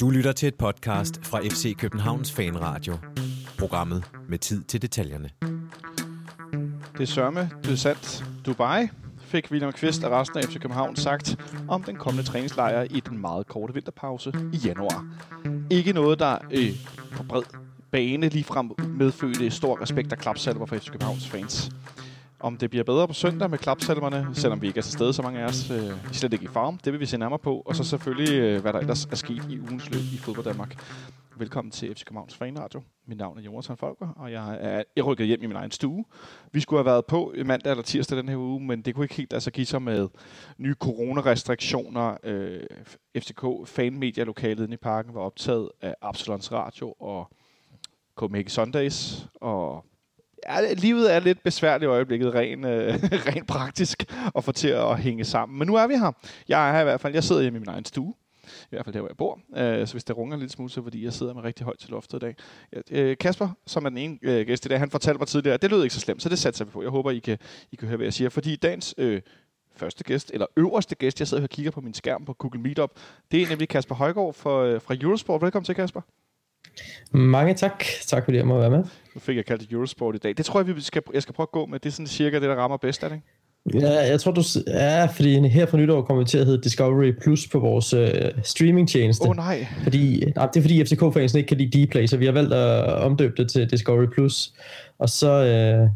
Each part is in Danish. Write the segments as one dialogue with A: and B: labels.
A: Du lytter til et podcast fra FC Københavns Fanradio. Programmet med tid til detaljerne.
B: Det er sørme, det er sandt. Dubai fik William Kvist og resten af FC København sagt om den kommende træningslejr i den meget korte vinterpause i januar. Ikke noget, der øh, på bred bane ligefrem medfødte stor respekt og klapsalver for FC Københavns fans. Om det bliver bedre på søndag med klapsalmerne, selvom vi ikke er til stede så mange af os, øh, slet ikke i farm, det vil vi se nærmere på. Og så selvfølgelig, øh, hvad der ellers er sket i ugens løb i Fodbold Danmark. Velkommen til FC Københavns Fanradio. Mit navn er Jonathan Folker, og jeg er jeg rykket hjem i min egen stue. Vi skulle have været på mandag eller tirsdag den her uge, men det kunne ikke helt altså give sig med nye coronarestriktioner. Øh, FCK fanmedialokalet inde i parken var optaget af Absalons Radio og Copenhagen Sundays, og ja, livet er lidt besværligt i øjeblikket, rent, øh, ren praktisk, at få til at hænge sammen. Men nu er vi her. Jeg er her i hvert fald. Jeg sidder hjemme i min egen stue. I hvert fald der, hvor jeg bor. Øh, så hvis det runger lidt smule, så fordi jeg sidder med rigtig højt til loftet i dag. Øh, Kasper, som er den ene øh, gæst i dag, han fortalte mig tidligere, at det lød ikke så slemt, så det satser vi på. Jeg håber, I kan, I kan høre, hvad jeg siger. Fordi dagens øh, første gæst, eller øverste gæst, jeg sidder og kigger på min skærm på Google Meetup, det er nemlig Kasper Højgaard fra, øh, fra Eurosport. Velkommen til, Kasper.
C: Mange tak. Tak fordi jeg må være med.
B: Nu fik jeg kaldt det Eurosport i dag. Det tror jeg, vi skal, jeg skal prøve at gå med. Det er sådan cirka det, der rammer bedst, er det ikke?
C: Ja, jeg tror, du... Ja, fordi her fra nytår kommer vi til at hedde Discovery Plus på vores øh, streamingtjeneste.
B: Åh oh, nej.
C: Fordi, nej. Det er fordi FCK-fansen ikke kan lide Dplay, så vi har valgt at omdøbe det til Discovery Plus. Og så, øh,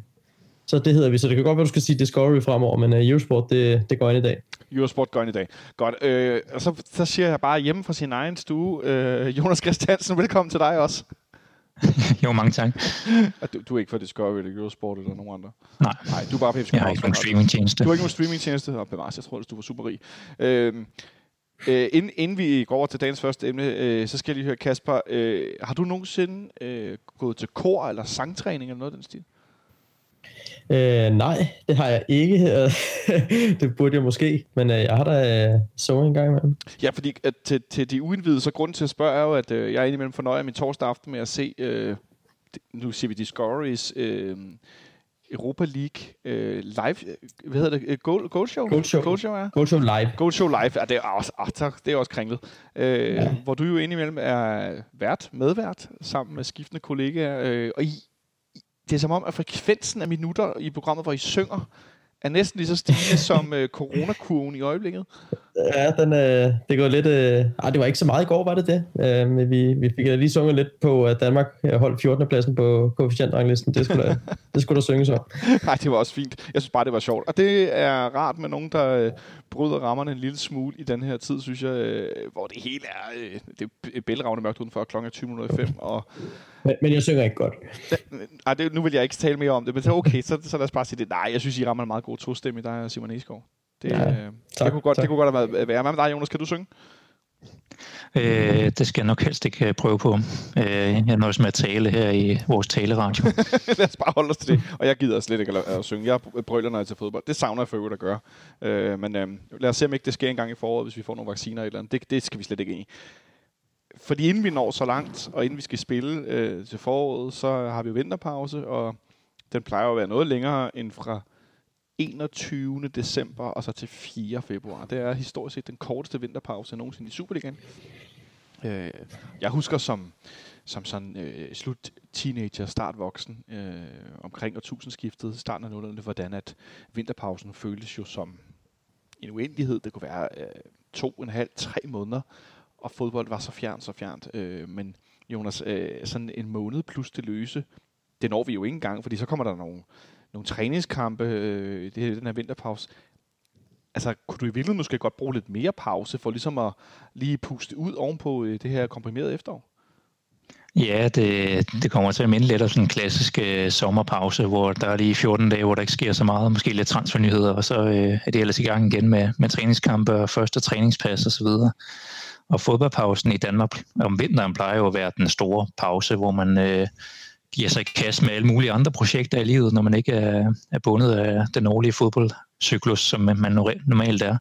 C: så det hedder vi. Så det kan godt være, du skal sige Discovery fremover, men uh, Eurosport, det, det går ind i dag.
B: Eurosport går ind i dag. Godt. Øh, og så, så siger jeg bare hjemme fra sin egen stue, øh, Jonas Christiansen, velkommen til dig også.
D: jo, mange tak.
B: Du, du er ikke for Discovery eller Eurosport eller nogen andre?
D: Nej.
B: Nej, du er bare på FC
D: Jeg har ikke nogen streamingtjeneste.
B: Du har ikke nogen streamingtjeneste? Og bevares, jeg tror, du var superi. Øh, øh, inden, inden vi går over til dagens første emne, øh, så skal jeg lige høre, Kasper, øh, har du nogensinde øh, gået til kor eller sangtræning eller noget af den stil?
C: Øh, nej, det har jeg ikke. det burde jeg måske, men øh, jeg har da øh, sunget en gang imellem.
B: Ja, fordi at til, til de uindvidede, så grunden til at spørge er jo, at øh, jeg indimellem fornøjer min torsdag aften med at se, øh, nu siger vi Discoveries, øh, Europa League øh, live, hvad hedder det, Goal, goal Show?
C: Goal Show.
B: Goal Show, ja.
C: Goal Show Live.
B: Goal Show Live, ja, det er også, ah, tak, det er også kringlet. Øh, ja. Hvor du jo indimellem er vært, medvært, sammen med skiftende kollegaer, øh, og I, det er som om, at frekvensen af minutter i programmet, hvor I synger, er næsten lige så stigende som øh, coronakurven i øjeblikket.
C: Ja, den, øh, det går lidt... Øh, ah, det var ikke så meget i går, var det det? Øh, men vi, vi fik lige sunget lidt på, at Danmark holdt 14. pladsen på koefficientranglisten. Det skulle, der, det skulle der synges om.
B: Nej, det var også fint. Jeg synes bare, det var sjovt. Og det er rart med nogen, der øh, bryder rammerne en lille smule i den her tid, synes jeg, øh, hvor det hele er... Øh, det er bælragende mørkt udenfor, klokken er 20.05, og
C: men, men jeg synger ikke godt.
B: Ej, det, nu vil jeg ikke tale mere om det, men så okay, så, så lad os bare sige det. Nej, jeg synes, I rammer en meget god tostemme i dig, Simon Eskov. Det, ja, øh, tak, det, kunne godt, tak. det kunne godt have været værre. Hvad med dig, Jonas? Kan du synge?
D: Øh, det skal jeg nok helst ikke øh, prøve på. Øh, jeg nøjes med at tale her i vores taleradio.
B: Lad os bare holde os til det. Og jeg gider slet ikke at, at synge. Jeg brøler, når jeg til fodbold. Det savner jeg for øvrigt at gøre. Øh, men øh, lad os se, om ikke det sker engang i foråret, hvis vi får nogle vacciner eller andet. Det, det skal vi slet ikke ind i fordi inden vi når så langt, og inden vi skal spille øh, til foråret, så har vi jo vinterpause, og den plejer at være noget længere end fra 21. december og så til 4. februar. Det er historisk set den korteste vinterpause nogensinde i Superligaen. Øh, jeg husker som, som sådan øh, slut teenager, start voksen, øh, omkring årtusindskiftet, starten af 00'erne, hvordan at vinterpausen føltes jo som en uendelighed. Det kunne være øh, to og en halv, tre måneder, og fodbold var så fjernt, så fjernt. Øh, men Jonas, øh, sådan en måned plus det løse, det når vi jo ikke engang, fordi så kommer der nogle, nogle træningskampe, øh, det, den her vinterpause. Altså, kunne du i virkeligheden måske godt bruge lidt mere pause, for ligesom at lige puste ud ovenpå øh, det her komprimerede efterår?
D: Ja, det, det kommer til at minde lidt om sådan en klassisk øh, sommerpause, hvor der er lige 14 dage, hvor der ikke sker så meget, måske lidt transfernyheder, og så øh, er det ellers i gang igen med, med træningskampe og første træningspas osv. Og fodboldpausen i Danmark om vinteren plejer jo at være den store pause, hvor man øh, giver sig i kast med alle mulige andre projekter i livet, når man ikke er, er bundet af den årlige fodboldcyklus, som man normalt er.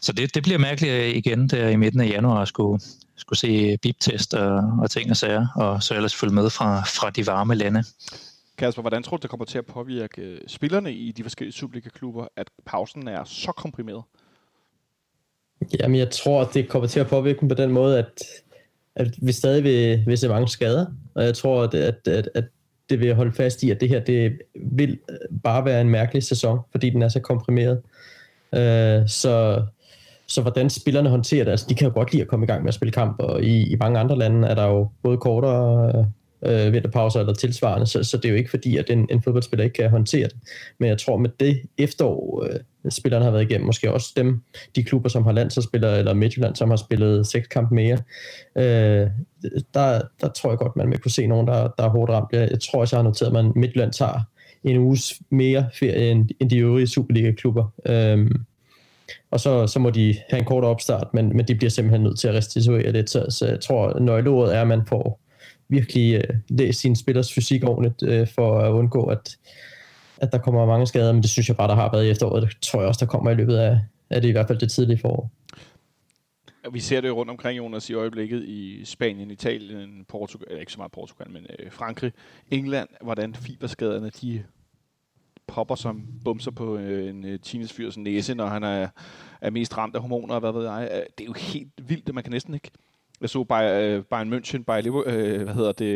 D: Så det, det bliver mærkeligt igen der i midten af januar at skulle, skulle se biptest og, og ting og sager, og så ellers følge med fra, fra de varme lande.
B: Kasper, hvordan tror du, det kommer til at påvirke øh, spillerne i de forskellige Superliga-klubber, at pausen er så komprimeret?
C: Jamen, jeg tror, at det kommer til at påvirke dem på den måde, at, at vi stadig vil, vil se mange skader, og jeg tror, at, at, at, at det vil holde fast i, at det her det vil bare være en mærkelig sæson, fordi den er så komprimeret. Øh, så, så hvordan spillerne håndterer det, altså de kan jo godt lide at komme i gang med at spille kamp, og i, i mange andre lande er der jo både kortere øh, øh, vinterpauser eller tilsvarende, så, så det er jo ikke fordi, at en, en fodboldspiller ikke kan håndtere det. Men jeg tror med det efterår, øh, spillerne har været igennem, måske også dem, de klubber, som har landsholdsspillere, eller Midtjylland, som har spillet seks kamp mere, øh, der, der tror jeg godt, man vil kunne se nogen, der, der er hårdt ramt. Jeg, jeg tror også, jeg har noteret, at man Midtjylland tager en uges mere ferie end, end de øvrige Superliga-klubber. Øhm, og så, så må de have en kort opstart, men, men de bliver simpelthen nødt til at restituere lidt. Så, så jeg tror, nøgleordet er, at man får virkelig øh, læst sin spillers fysik ordentligt, øh, for at undgå, at, at der kommer mange skader, men det synes jeg bare, der har været i efteråret. Det tror jeg også, der kommer i løbet af, af det i hvert fald det tidlige forår.
B: Vi ser det jo rundt omkring, Jonas, i øjeblikket i Spanien, Italien, Portugal, eller ikke så meget Portugal, men øh, Frankrig, England, hvordan fiberskaderne, de popper som bumser på øh, en øh, teenagefyrs næse, når han er, er mest ramt af hormoner, og hvad ved jeg. Øh, det er jo helt vildt, at man kan næsten ikke... Jeg så Bayern, øh, Bayern München, Bayern, øh, hvad hedder det,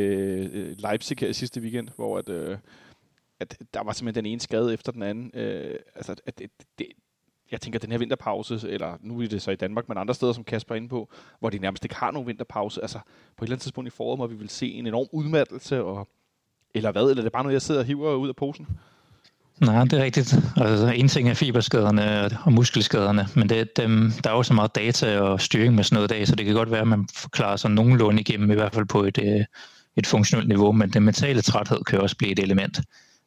B: øh, Leipzig her sidste weekend, hvor at, øh, at der var simpelthen den ene skade efter den anden. Øh, altså, at det, det, jeg tænker, den her vinterpause, eller nu er det så i Danmark, men andre steder, som Kasper er inde på, hvor de nærmest ikke har nogen vinterpause. Altså, på et eller andet tidspunkt i foråret, hvor vi vil se en enorm udmattelse, og, eller hvad? Eller er det bare noget, jeg sidder og hiver ud af posen?
D: Nej, det er rigtigt. Altså, en ting er fiberskaderne og muskelskaderne, men det, dem, der er jo så meget data og styring med sådan noget dag, så det kan godt være, at man forklarer sig nogenlunde igennem, i hvert fald på et, øh, et funktionelt niveau, men den mentale træthed kan også blive et element.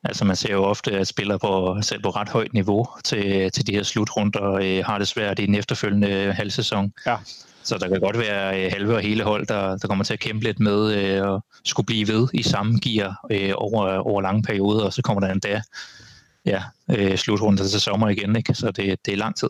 D: Altså man ser jo ofte, at spillere på, selv på ret højt niveau til, til de her slutrunder øh, har det svært i den efterfølgende halvsæson. Ja. Så der kan godt være øh, halve og hele hold, der, der kommer til at kæmpe lidt med øh, at skulle blive ved i samme gear øh, over, over lange perioder, og så kommer der endda ja, øh, slutrunder til sommer igen, ikke? så det, det er lang tid.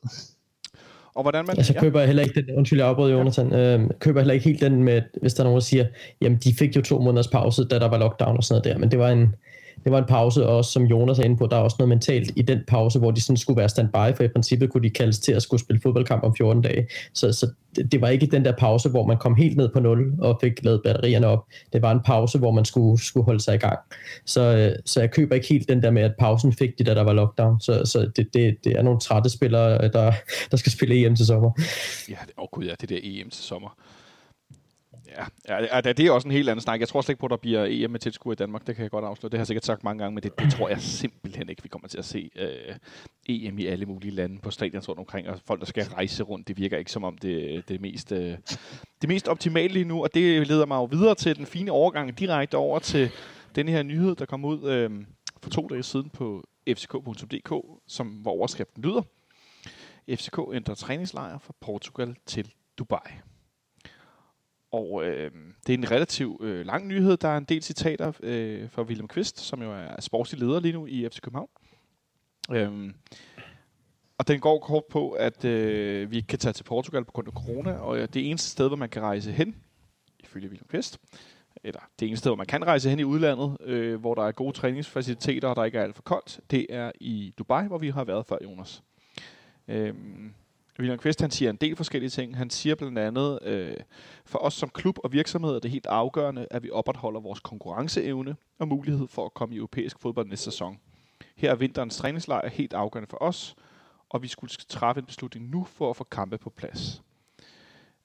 C: Og hvordan man... Ja, så køber jeg heller ikke den, undskyld, jeg afbrød Jonathan, øh, køber heller ikke helt den med, hvis der er nogen, der siger, jamen de fik jo to måneders pause, da der var lockdown og sådan noget der, men det var en, det var en pause, og også som Jonas er inde på, der er også noget mentalt i den pause, hvor de sådan skulle være standby, for i princippet kunne de kaldes til at skulle spille fodboldkamp om 14 dage. Så, så det, var ikke den der pause, hvor man kom helt ned på nul og fik lavet batterierne op. Det var en pause, hvor man skulle, skulle holde sig i gang. Så, så jeg køber ikke helt den der med, at pausen fik de, da der var lockdown. Så, så det, det, det er nogle trætte spillere, der, der skal spille EM til sommer.
B: Ja, det, oh gud, ja, det der EM til sommer. Ja, ja, det er også en helt anden snak. Jeg tror slet ikke på, at der bliver EM med tilskuer i Danmark. Det kan jeg godt afsløre. Det har jeg sikkert sagt mange gange, men det, det tror jeg simpelthen ikke, vi kommer til at se øh, EM i alle mulige lande på stadion rundt omkring, og folk, der skal rejse rundt. Det virker ikke som om det, det, mest, Øh, det mest optimale lige nu, og det leder mig jo videre til den fine overgang direkte over til den her nyhed, der kom ud øh, for to dage siden på fck.dk, som hvor overskriften lyder. FCK ændrer træningslejr fra Portugal til Dubai. Og øh, det er en relativt øh, lang nyhed. Der er en del citater øh, fra William Kvist, som jo er sportslig leder lige nu i FC København. Øh, og den går kort på, at øh, vi ikke kan tage til Portugal på grund af corona, og øh, det eneste sted, hvor man kan rejse hen, ifølge William Kvist, eller det eneste sted, hvor man kan rejse hen i udlandet, øh, hvor der er gode træningsfaciliteter, og der ikke er alt for koldt, det er i Dubai, hvor vi har været før, Jonas. Øh, William Kvist, han siger en del forskellige ting. Han siger blandt andet, øh, for os som klub og virksomhed er det helt afgørende, at vi opretholder vores konkurrenceevne og mulighed for at komme i europæisk fodbold næste sæson. Her er vinterens træningslejr helt afgørende for os, og vi skulle træffe en beslutning nu for at få kampe på plads.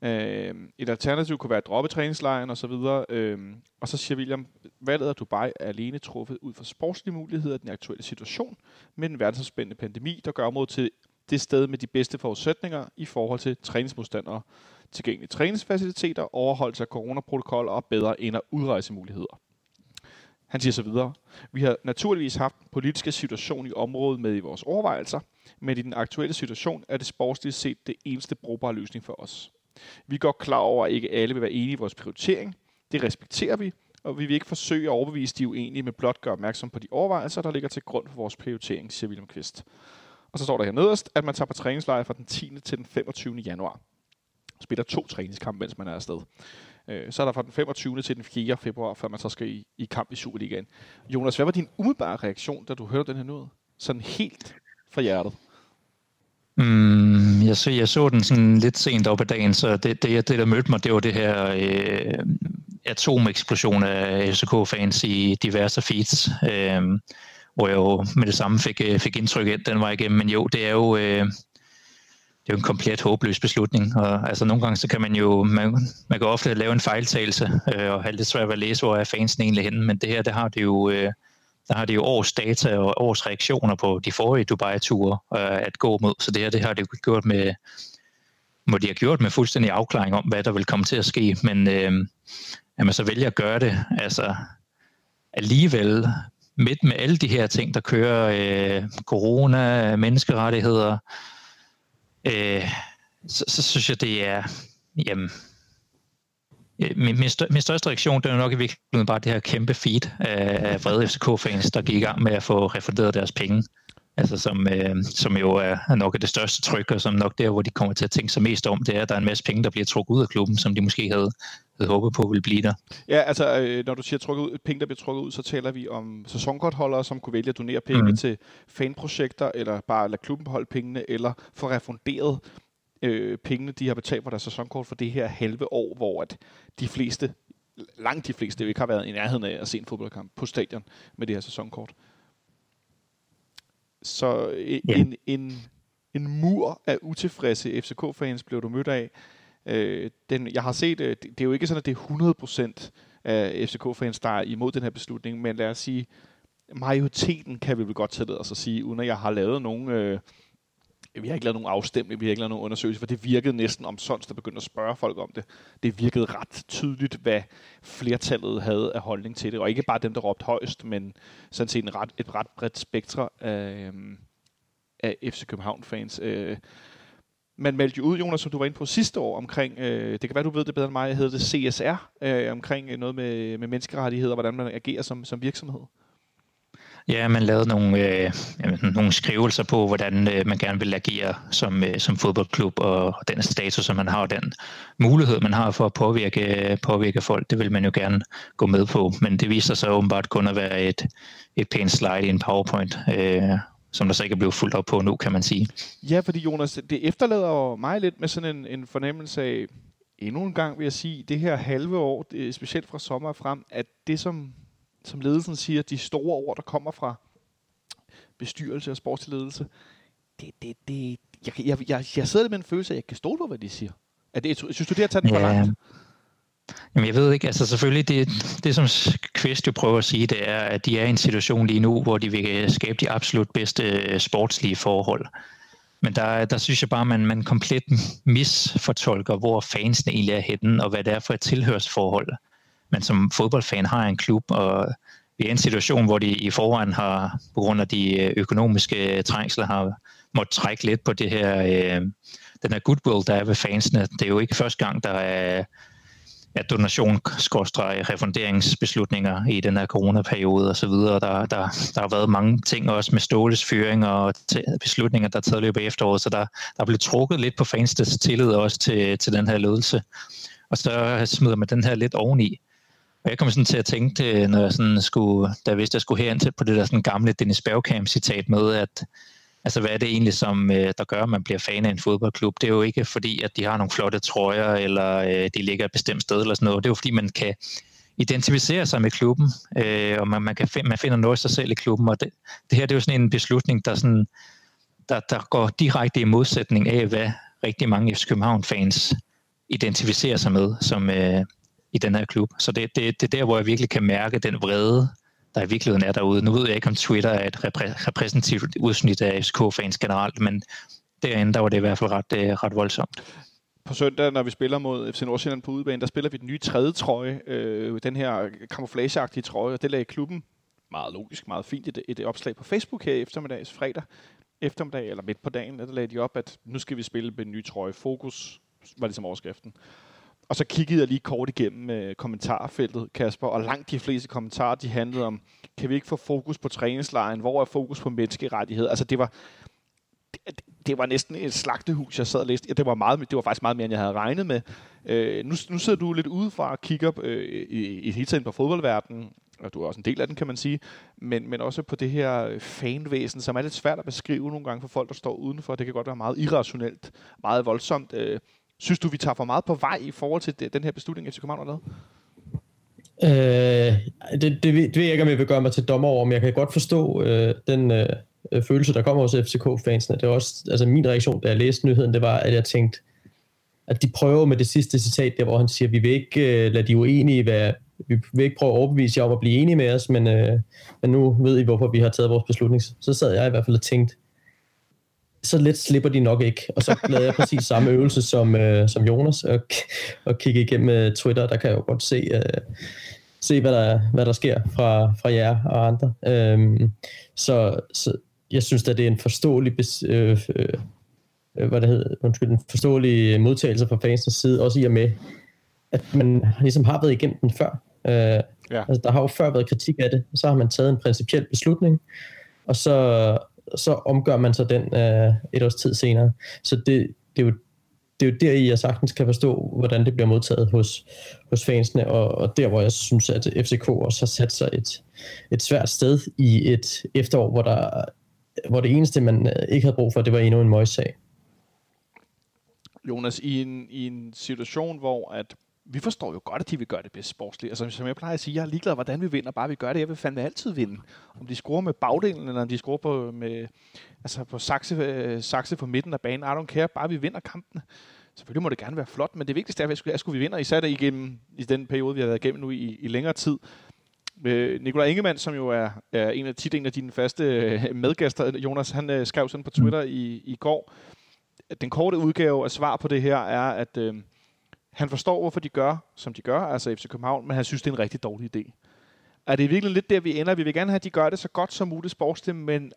B: Øh, et alternativ kunne være at droppe træningslejren osv. Øh, og så siger William, valget af Dubai er alene truffet ud fra sportslige muligheder i den aktuelle situation, med en verdensomspændende pandemi, der gør området til det sted med de bedste forudsætninger i forhold til træningsmodstandere, tilgængelige træningsfaciliteter, overholdelse af coronaprotokoller og bedre ind- og udrejsemuligheder. Han siger så videre, vi har naturligvis haft den politiske situation i området med i vores overvejelser, men i den aktuelle situation er det sportsligt set det eneste brugbare løsning for os. Vi går klar over, at ikke alle vil være enige i vores prioritering. Det respekterer vi, og vi vil ikke forsøge at overbevise de uenige, men blot gøre opmærksom på de overvejelser, der ligger til grund for vores prioritering, siger William Kvist. Og så står der her nederst, at man tager på træningslejr fra den 10. til den 25. januar. Spiller to træningskampe, mens man er afsted. Øh, så er der fra den 25. til den 4. februar, før man så skal i, i kamp i Superligaen. Jonas, hvad var din umiddelbare reaktion, da du hørte den her nyhed? Sådan helt fra hjertet.
D: Mm, jeg, så, jeg så den sådan lidt sent op ad dagen, så det, det, det der mødte mig, det var det her øh, atomeksplosion af FCK-fans i diverse feeds, øh, hvor jeg jo med det samme fik, øh, fik indtryk af den vej igennem. Men jo, det er jo... Øh, det er jo en komplet håbløs beslutning, og altså nogle gange så kan man jo, man, man kan ofte lave en fejltagelse, øh, og have lidt svært ved at læse, hvor er fansen egentlig henne, men det her, det har det jo, øh, der har det jo års data og års reaktioner på de forrige Dubai-ture øh, at gå mod, så det her, det har det jo gjort med, må de have gjort med fuldstændig afklaring om, hvad der vil komme til at ske, men øh, at man så vælger at gøre det, altså alligevel midt med alle de her ting, der kører øh, corona, menneskerettigheder, øh, så, så synes jeg, det er, jamen, øh, min, min, stør, min største reaktion, det er nok i virkeligheden bare det her kæmpe feed af, af vrede FCK-fans, der gik i gang med at få refunderet deres penge. Altså som, øh, som jo er nok det største tryk, og som nok der, hvor de kommer til at tænke sig mest om, det er, at der er en masse penge, der bliver trukket ud af klubben, som de måske havde, havde håbet på ville blive der.
B: Ja, altså øh, når du siger trukket ud, penge, der bliver trukket ud, så taler vi om sæsonkortholdere, som kunne vælge at donere penge mm. til fanprojekter, eller bare lade klubben beholde pengene, eller få refunderet øh, pengene, de har betalt for deres sæsonkort for det her halve år, hvor at de fleste, langt de fleste, ikke har været i nærheden af at se en fodboldkamp på stadion med det her sæsonkort. Så en, ja. en, en, en mur af utilfredse FCK-fans blev du mødt af. Øh, den, jeg har set, øh, det, det er jo ikke sådan, at det er 100% af FCK-fans, der er imod den her beslutning, men lad os sige, majoriteten kan vi vel godt tillade os at sige, uden at jeg har lavet nogen øh, vi har ikke lavet nogen afstemning, vi har ikke lavet nogen undersøgelse, for det virkede næsten om sådan, der begyndte at spørge folk om det. Det virkede ret tydeligt, hvad flertallet havde af holdning til det, og ikke bare dem, der råbte højst, men sådan set en ret, et ret bredt spektre af, øhm, af FC København-fans. Øh, man meldte jo ud, Jonas, som du var inde på sidste år, omkring, øh, det kan være, du ved det bedre end mig, hedder det CSR, øh, omkring noget med, med menneskerettigheder, og hvordan man agerer som, som virksomhed.
D: Ja, man lavede nogle, øh, nogle skrivelser på, hvordan øh, man gerne vil agere som, øh, som fodboldklub, og, den status, som man har, og den mulighed, man har for at påvirke, øh, påvirke folk, det vil man jo gerne gå med på. Men det viser sig åbenbart kun at være et, et pænt slide i en PowerPoint, øh, som der så ikke er blevet fuldt op på nu, kan man sige.
B: Ja, fordi Jonas, det efterlader jo mig lidt med sådan en, en fornemmelse af, endnu en gang vil jeg sige, det her halve år, specielt fra sommer frem, at det som som ledelsen siger, de store ord, der kommer fra bestyrelse og sportsledelse, det, det, det, jeg, jeg, jeg, jeg sidder med en følelse af, at jeg kan stole på, hvad de siger. Er det, synes du, det har taget den ja. for langt?
D: Jamen jeg ved ikke, altså selvfølgelig det, det som Kvist jo prøver at sige, det er, at de er i en situation lige nu, hvor de vil skabe de absolut bedste øh, sportslige forhold. Men der, der synes jeg bare, at man, man komplet misfortolker, hvor fansene egentlig er henne, og hvad det er for et tilhørsforhold man som fodboldfan har en klub, og vi er i en situation, hvor de i forvejen har, på grund af de øh, økonomiske øh, trængsler, har måttet trække lidt på det her, øh, den her goodwill, der er ved fansene. Det er jo ikke første gang, der er, er donation refunderingsbeslutninger i den her coronaperiode og så videre. Der, der, der har været mange ting også med Ståles fyring og beslutninger, der er taget løbet af efteråret, så der, der er blevet trukket lidt på fansens tillid også til, til den her ledelse. Og så smider man den her lidt oveni. Og jeg kom sådan til at tænke, når jeg sådan skulle, da jeg vidste, at jeg skulle herind til på det der sådan gamle Dennis Bergkamp citat med, at altså hvad er det egentlig, som øh, der gør, at man bliver fan af en fodboldklub? Det er jo ikke fordi, at de har nogle flotte trøjer, eller øh, de ligger et bestemt sted, eller sådan noget. Det er jo fordi, man kan identificere sig med klubben, øh, og man, man, kan find, man finder noget af sig selv i klubben. Og det, det her det er jo sådan en beslutning, der, sådan, der, der går direkte i modsætning af, hvad rigtig mange FC København-fans identificerer sig med som, øh, i den her klub. Så det, det, det er der, hvor jeg virkelig kan mærke den vrede, der i virkeligheden er derude. Nu ved jeg ikke, om Twitter er et repræ- repræsentativt udsnit af FCK-fans generelt, men derinde, der var det i hvert fald ret, øh, ret voldsomt.
B: På søndag, når vi spiller mod FC Nordsjælland på udebane, der spiller vi den nye tredje trøje, øh, den her camouflageagtige trøje, og det lagde klubben meget logisk, meget fint et, et opslag på Facebook her eftermiddags fredag eftermiddag, eller midt på dagen, der lagde de op, at nu skal vi spille med den ny trøje. Fokus var ligesom overskriften. Og så kiggede jeg lige kort igennem øh, kommentarfeltet, Kasper, og langt de fleste kommentarer, de handlede om, kan vi ikke få fokus på træningslejen? Hvor er fokus på menneskerettighed? Altså det var, det, det var næsten et slagtehus, jeg sad og læste. Ja, det, var meget, det var faktisk meget mere, end jeg havde regnet med. Øh, nu, nu sidder du lidt udefra og kigger øh, i, i hele tiden på fodboldverdenen. og du er også en del af den, kan man sige, men, men også på det her fanvæsen, som er lidt svært at beskrive nogle gange for folk, der står udenfor. Det kan godt være meget irrationelt, meget voldsomt. Øh, synes du, vi tager for meget på vej i forhold til den her beslutning, FC København har lavet?
C: Øh, det, det, det ved jeg ikke, om jeg vil gøre mig til dommer over, men jeg kan godt forstå øh, den øh, følelse, der kommer hos FCK-fansene. Det var også, altså min reaktion, da jeg læste nyheden, det var, at jeg tænkte, at de prøver med det sidste citat, der hvor han siger, vi vil ikke øh, lade de uenige være, vi vil ikke prøve at overbevise jer om at blive enige med os, men, øh, men nu ved I, hvorfor vi har taget vores beslutning. Så sad jeg i hvert fald og tænkte, så let slipper de nok ikke. Og så lavede jeg præcis samme øvelse som, øh, som Jonas, og, og kigge igennem øh, Twitter, der kan jeg jo godt se, øh, se hvad, der, hvad der sker fra, fra jer og andre. Øhm, så, så jeg synes at det er en forståelig bes, øh, øh, hvad det hedder, undskyld, en forståelig modtagelse fra fansens side, også i og med, at man ligesom har været igennem den før. Øh, ja. altså, der har jo før været kritik af det, og så har man taget en principiel beslutning, og så, så omgør man så den øh, et års tid senere. Så det, det er jo det er jo der, jeg sagtens kan forstå, hvordan det bliver modtaget hos, hos fansene, og, og der, hvor jeg synes, at FCK også har sat sig et, et svært sted i et efterår, hvor, der, hvor det eneste, man øh, ikke havde brug for, det var endnu en møgssag.
B: Jonas, i en, i en situation, hvor at vi forstår jo godt, at de vil gøre det bedst sportsligt. Altså, som jeg plejer at sige, jeg er ligeglad, hvordan vi vinder, bare vi gør det. Jeg vil fandme altid vinde. Om de scorer med bagdelen, eller om de scorer på, med, altså på sakse, øh, sakse på midten af banen. I don't care, bare vi vinder kampene. Selvfølgelig må det gerne være flot, men det vigtigste er, at skulle, at skulle vi vinder, især der igennem, i den periode, vi har været igennem nu i, i længere tid. Øh, Nikolaj Ingemann, som jo er, er en af, tit en af dine faste øh, medgæster, Jonas, han øh, skrev sådan på Twitter i, i går, at den korte udgave af svar på det her er, at øh, han forstår, hvorfor de gør, som de gør, altså FC København, men han synes, det er en rigtig dårlig idé. Er det virkelig lidt der, vi ender? Vi vil gerne have, at de gør det så godt som muligt sportsligt, men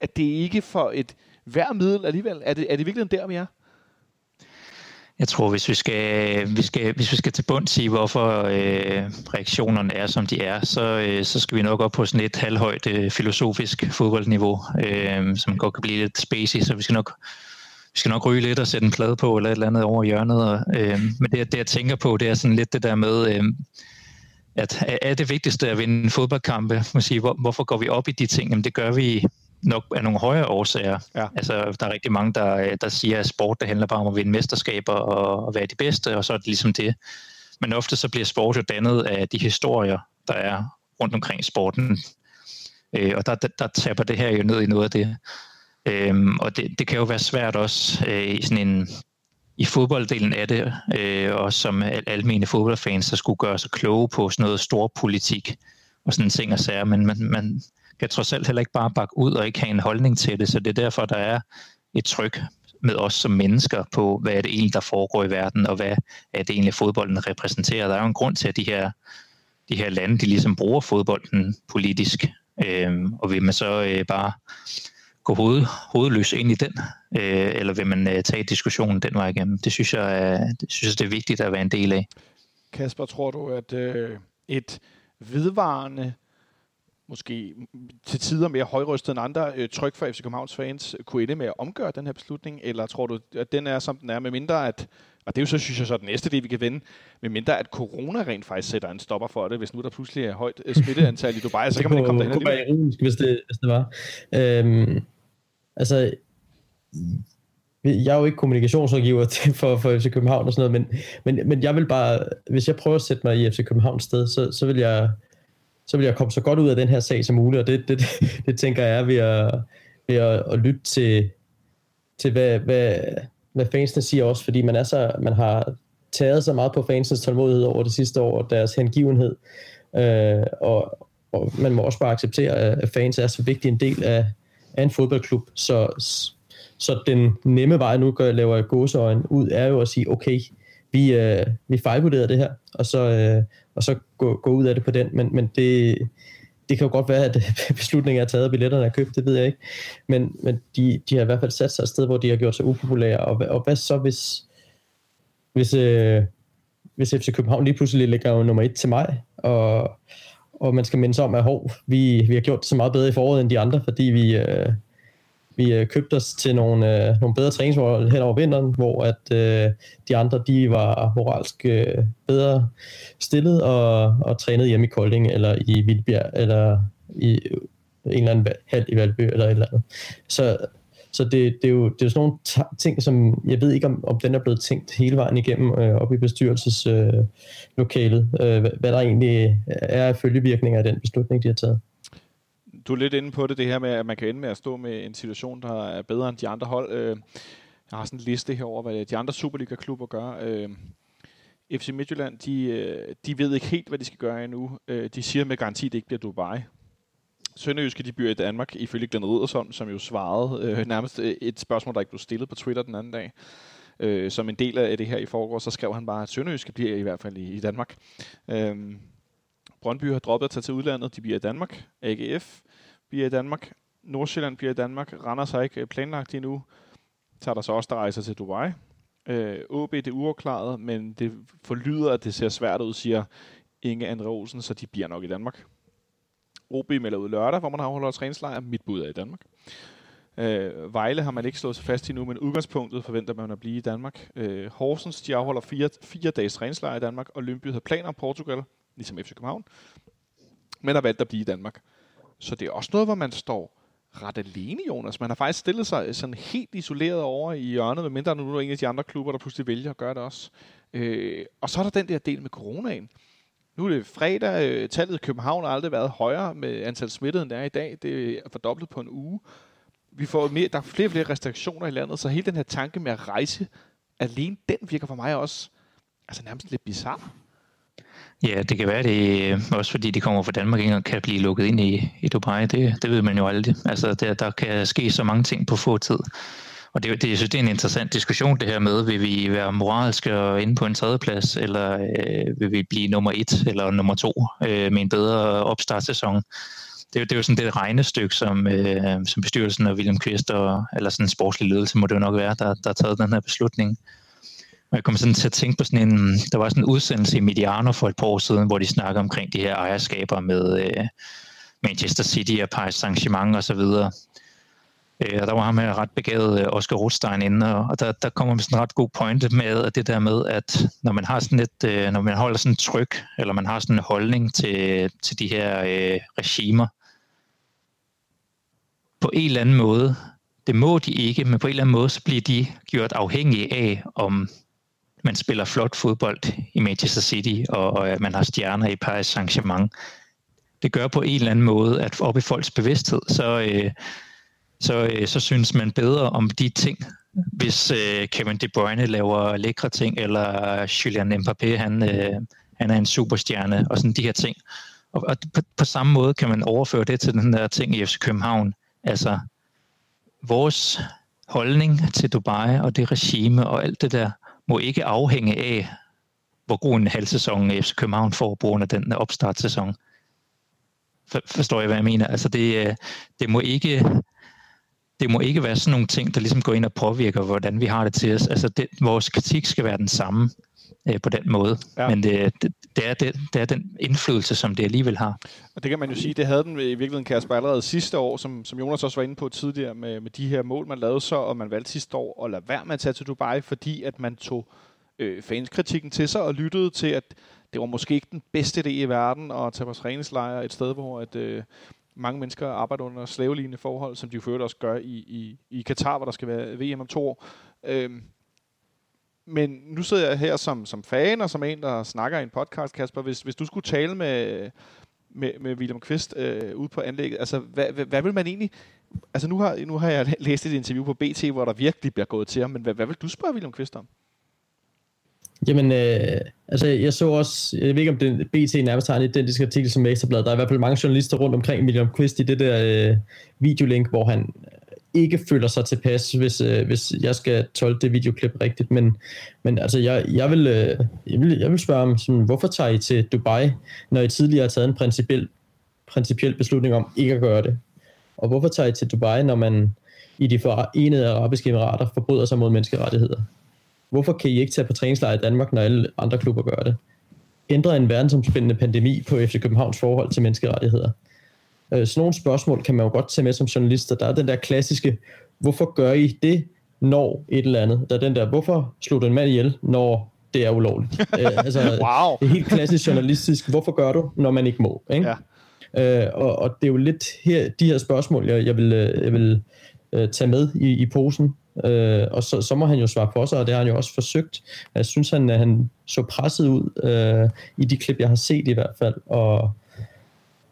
B: at det ikke for et hver middel alligevel? Er det, er det virkelig der, vi er?
D: Jeg tror, hvis vi skal, vi skal, hvis vi skal til bunds i, hvorfor øh, reaktionerne er, som de er, så, øh, så skal vi nok op på sådan et halvhøjt øh, filosofisk fodboldniveau, øh, som godt kan blive lidt spacey, så vi skal nok vi skal nok ryge lidt og sætte en plade på, eller et eller andet over hjørnet. Og, øh, men det, det, jeg tænker på, det er sådan lidt det der med, øh, at er det vigtigste at vinde fodboldkampe? Man siger, hvor, hvorfor går vi op i de ting? Jamen, det gør vi nok af nogle højere årsager. Ja. Altså, der er rigtig mange, der, der siger, at sport det handler bare om at vinde mesterskaber og, og være de bedste, og så er det ligesom det. Men ofte så bliver sport jo dannet af de historier, der er rundt omkring sporten. Øh, og der, der, der taber det her jo ned i noget af det. Øhm, og det, det kan jo være svært også øh, i sådan en i fodbolddelen af det, øh, og som almene fodboldfans, der skulle gøre sig kloge på sådan noget stor politik og sådan ting og sager, men man, man kan trods alt heller ikke bare bakke ud og ikke have en holdning til det, så det er derfor, der er et tryk med os som mennesker på, hvad er det egentlig, der foregår i verden, og hvad er det egentlig, fodbolden repræsenterer. Der er jo en grund til, at de her, de her lande, de ligesom bruger fodbolden politisk, øh, og vil man så øh, bare gå hoved, hovedløs ind i den, øh, eller vil man øh, tage diskussionen den vej igennem? Det synes jeg, øh, det synes jeg, det er vigtigt at være en del af.
B: Kasper, tror du, at øh, et vedvarende måske til tider mere højrystet end andre øh, tryk fra FC Københavns fans kunne ende med at omgøre den her beslutning, eller tror du, at den er, som den er, med mindre at, og det er jo så, synes jeg, så den næste del, vi kan vende, med mindre at corona rent faktisk sætter en stopper for det, hvis nu der pludselig er højt øh, smitteantal i Dubai, så kan man ikke komme derhen.
C: Det kunne være ironisk, hvis det, hvis det var. Øhm, altså, jeg er jo ikke kommunikationsrådgiver for, for FC København og sådan noget, men, men, men jeg vil bare, hvis jeg prøver at sætte mig i FC Københavns sted, så, så vil jeg så vil jeg komme så godt ud af den her sag som muligt, og det, det, det, det tænker jeg er ved at, ved at, at lytte til, til hvad, hvad, hvad fansene siger også, fordi man, er så, man har taget så meget på fansens tålmodighed over det sidste år, og deres hengivenhed, øh, og, og man må også bare acceptere, at fans er så vigtig en del af, af en fodboldklub, så, så den nemme vej, nu gør, laver jeg gåseøjen ud, er jo at sige, okay, vi, øh, vi fejlvurderede det her, og så, øh, og så gå, gå ud af det på den, men, men det, det kan jo godt være, at øh, beslutningen er taget, og billetterne er købt, det ved jeg ikke. Men, men de, de har i hvert fald sat sig et sted, hvor de har gjort sig upopulære, og, og hvad så, hvis, hvis, øh, hvis FC København lige pludselig ligger jo nummer et til mig, og, og man skal minde sig om, at hov, vi, vi har gjort det så meget bedre i foråret end de andre, fordi vi, øh, vi øh, købte os til nogle, øh, nogle bedre træningsforhold hen over vinteren, hvor at øh, de andre, de var moralsk øh, bedre stillet og, og trænede hjemme i Kolding, eller i Vildbjerg, eller i en eller anden hal i Valby, eller et eller andet. Så, så det, det, er jo, det er jo sådan nogle ting, som jeg ved ikke, om, om den er blevet tænkt hele vejen igennem øh, op i bestyrelseslokalet, øh, øh, hvad, hvad der egentlig er af følgevirkninger af den beslutning, de har taget
B: du er lidt inde på det, det her med, at man kan ende med at stå med en situation, der er bedre end de andre hold. Øh, jeg har sådan en liste her over, hvad de andre Superliga-klubber gør. Øh, FC Midtjylland, de, øh, de ved ikke helt, hvad de skal gøre endnu. Øh, de siger med garanti, at det ikke bliver Dubai. Sønderjyske, de byer i Danmark, ifølge Glenn Riddersson, som jo svarede øh, nærmest øh, et spørgsmål, der ikke blev stillet på Twitter den anden dag. Øh, som en del af det her i forgår, så skrev han bare, at Sønderjyske bliver i hvert fald i, i Danmark. Øh, Brøndby har droppet at tage til udlandet, de bliver i Danmark. AGF bliver i Danmark. Nordsjælland bliver i Danmark. Randers har ikke øh, planlagt endnu. Så er der så også, der rejser til Dubai. Øh, OB, det er uafklaret, men det forlyder, at det ser svært ud, siger Inge Andre Olsen, så de bliver nok i Danmark. OB melder ud lørdag, hvor man afholder træningslejr. Mit bud er i Danmark. Øh, Vejle har man ikke slået sig fast i nu, men udgangspunktet forventer man at blive i Danmark. Øh, Horsens, de afholder fire, fire dages træningslejr i Danmark, og har planer om Portugal, ligesom FC København, men har valgt at blive i Danmark. Så det er også noget, hvor man står ret alene, Jonas. Man har faktisk stillet sig øh, sådan helt isoleret over i hjørnet, medmindre nu er en af de andre klubber, der pludselig vælger at gøre det også. Øh, og så er der den der del med coronaen. Nu er det fredag. Øh, tallet i København har aldrig været højere med antal smittede, end det er i dag. Det er fordoblet på en uge. Vi får mere, der er flere og flere restriktioner i landet, så hele den her tanke med at rejse alene, den virker for mig også altså nærmest lidt bizarre.
D: Ja, det kan være det, øh, også fordi de kommer fra Danmark og kan blive lukket ind i, i Dubai. Det, det ved man jo aldrig. Altså, der, der kan ske så mange ting på få tid. Og det, det, jeg synes, det er en interessant diskussion, det her med, vil vi være moralske og inde på en tredjeplads, eller øh, vil vi blive nummer et eller nummer to øh, med en bedre opstartssæson? Det, det er jo sådan det regnestykke, som, øh, som bestyrelsen og William Kvist, og, eller sådan en sportslig ledelse må det jo nok være, der, der har taget den her beslutning. Og jeg kom sådan til at tænke på sådan en, der var sådan en udsendelse i Mediano for et par år siden, hvor de snakker omkring de her ejerskaber med øh, Manchester City og Paris Saint-Germain og så videre. Øh, og der var ham her ret begavet øh, Oscar Rothstein inde, og der, der kommer med sådan en ret god pointe med at det der med, at når man har sådan et, øh, når man holder sådan et tryk, eller man har sådan en holdning til, til de her øh, regimer, på en eller anden måde, det må de ikke, men på en eller anden måde, så bliver de gjort afhængige af, om man spiller flot fodbold i Manchester City, og, og at man har stjerner i Paris Saint-Germain. Det gør på en eller anden måde, at op i folks bevidsthed, så, øh, så, øh, så synes man bedre om de ting, hvis øh, Kevin De Bruyne laver lækre ting, eller Julian Mbappé, han, øh, han er en superstjerne, og sådan de her ting. Og, og på, på samme måde kan man overføre det til den der ting i FC København. Altså, vores holdning til Dubai og det regime og alt det der, må ikke afhænge af, hvor god en halvsæson FC København får på grund af den opstartssæson. For, forstår jeg, hvad jeg mener? Altså det, øh, det må ikke det må ikke være sådan nogle ting, der ligesom går ind og påvirker, hvordan vi har det til os. Altså det, vores kritik skal være den samme øh, på den måde. Ja. Men det, det, det, er det, det er den indflydelse, som det alligevel har.
B: Og det kan man jo sige, det havde den i virkeligheden, Kasper, allerede sidste år, som, som Jonas også var inde på tidligere, med, med de her mål, man lavede så, og man valgte sidste år at lade være med at tage til Dubai, fordi at man tog øh, fanskritikken til sig og lyttede til, at det var måske ikke den bedste idé i verden at tage på træningslejre et sted, hvor at, øh, mange mennesker arbejder under slavelignende forhold, som de jo også gør i, i, i Katar, hvor der skal være VM om to år. Øh, men nu sidder jeg her som, som fan og som en, der snakker i en podcast, Kasper. Hvis, hvis du skulle tale med, med, med William Kvist øh, ude på anlægget, altså hvad, hvad, hvad vil man egentlig... Altså nu har, nu har jeg læst et interview på BT, hvor der virkelig bliver gået til ham, men hvad, hvad vil du spørge William Kvist om?
C: Jamen, øh, altså jeg så også, jeg ved ikke om det, BT nærmest har en identisk artikel som Ekstrabladet, der er i hvert fald mange journalister rundt omkring William Kvist i det der øh, videolink, hvor han ikke føler sig tilpas, hvis, øh, hvis jeg skal tolke det videoklip rigtigt. Men, men altså, jeg, jeg, vil, øh, jeg, vil, jeg vil spørge om, sådan, hvorfor tager I til Dubai, når I tidligere har taget en principiel, principiel beslutning om ikke at gøre det? Og hvorfor tager I til Dubai, når man i de forenede arabiske emirater forbryder sig mod menneskerettigheder? Hvorfor kan I ikke tage på træningslejr i Danmark, når alle andre klubber gør det? Ændrer en verdensomspændende pandemi på FC Københavns forhold til menneskerettigheder? Øh, sådan nogle spørgsmål kan man jo godt tage med som journalister. Der er den der klassiske hvorfor gør I det, når et eller andet? Der er den der, hvorfor slog du en mand ihjel, når det er ulovligt? øh, altså,
B: wow.
C: Det er helt klassisk journalistisk. Hvorfor gør du, når man ikke må? Ikke? Ja. Øh, og, og det er jo lidt her, de her spørgsmål, jeg, jeg vil, øh, jeg vil øh, tage med i, i posen. Øh, og så, så må han jo svare for sig, og det har han jo også forsøgt. Jeg synes, han, han så presset ud øh, i de klip, jeg har set i hvert fald. Og,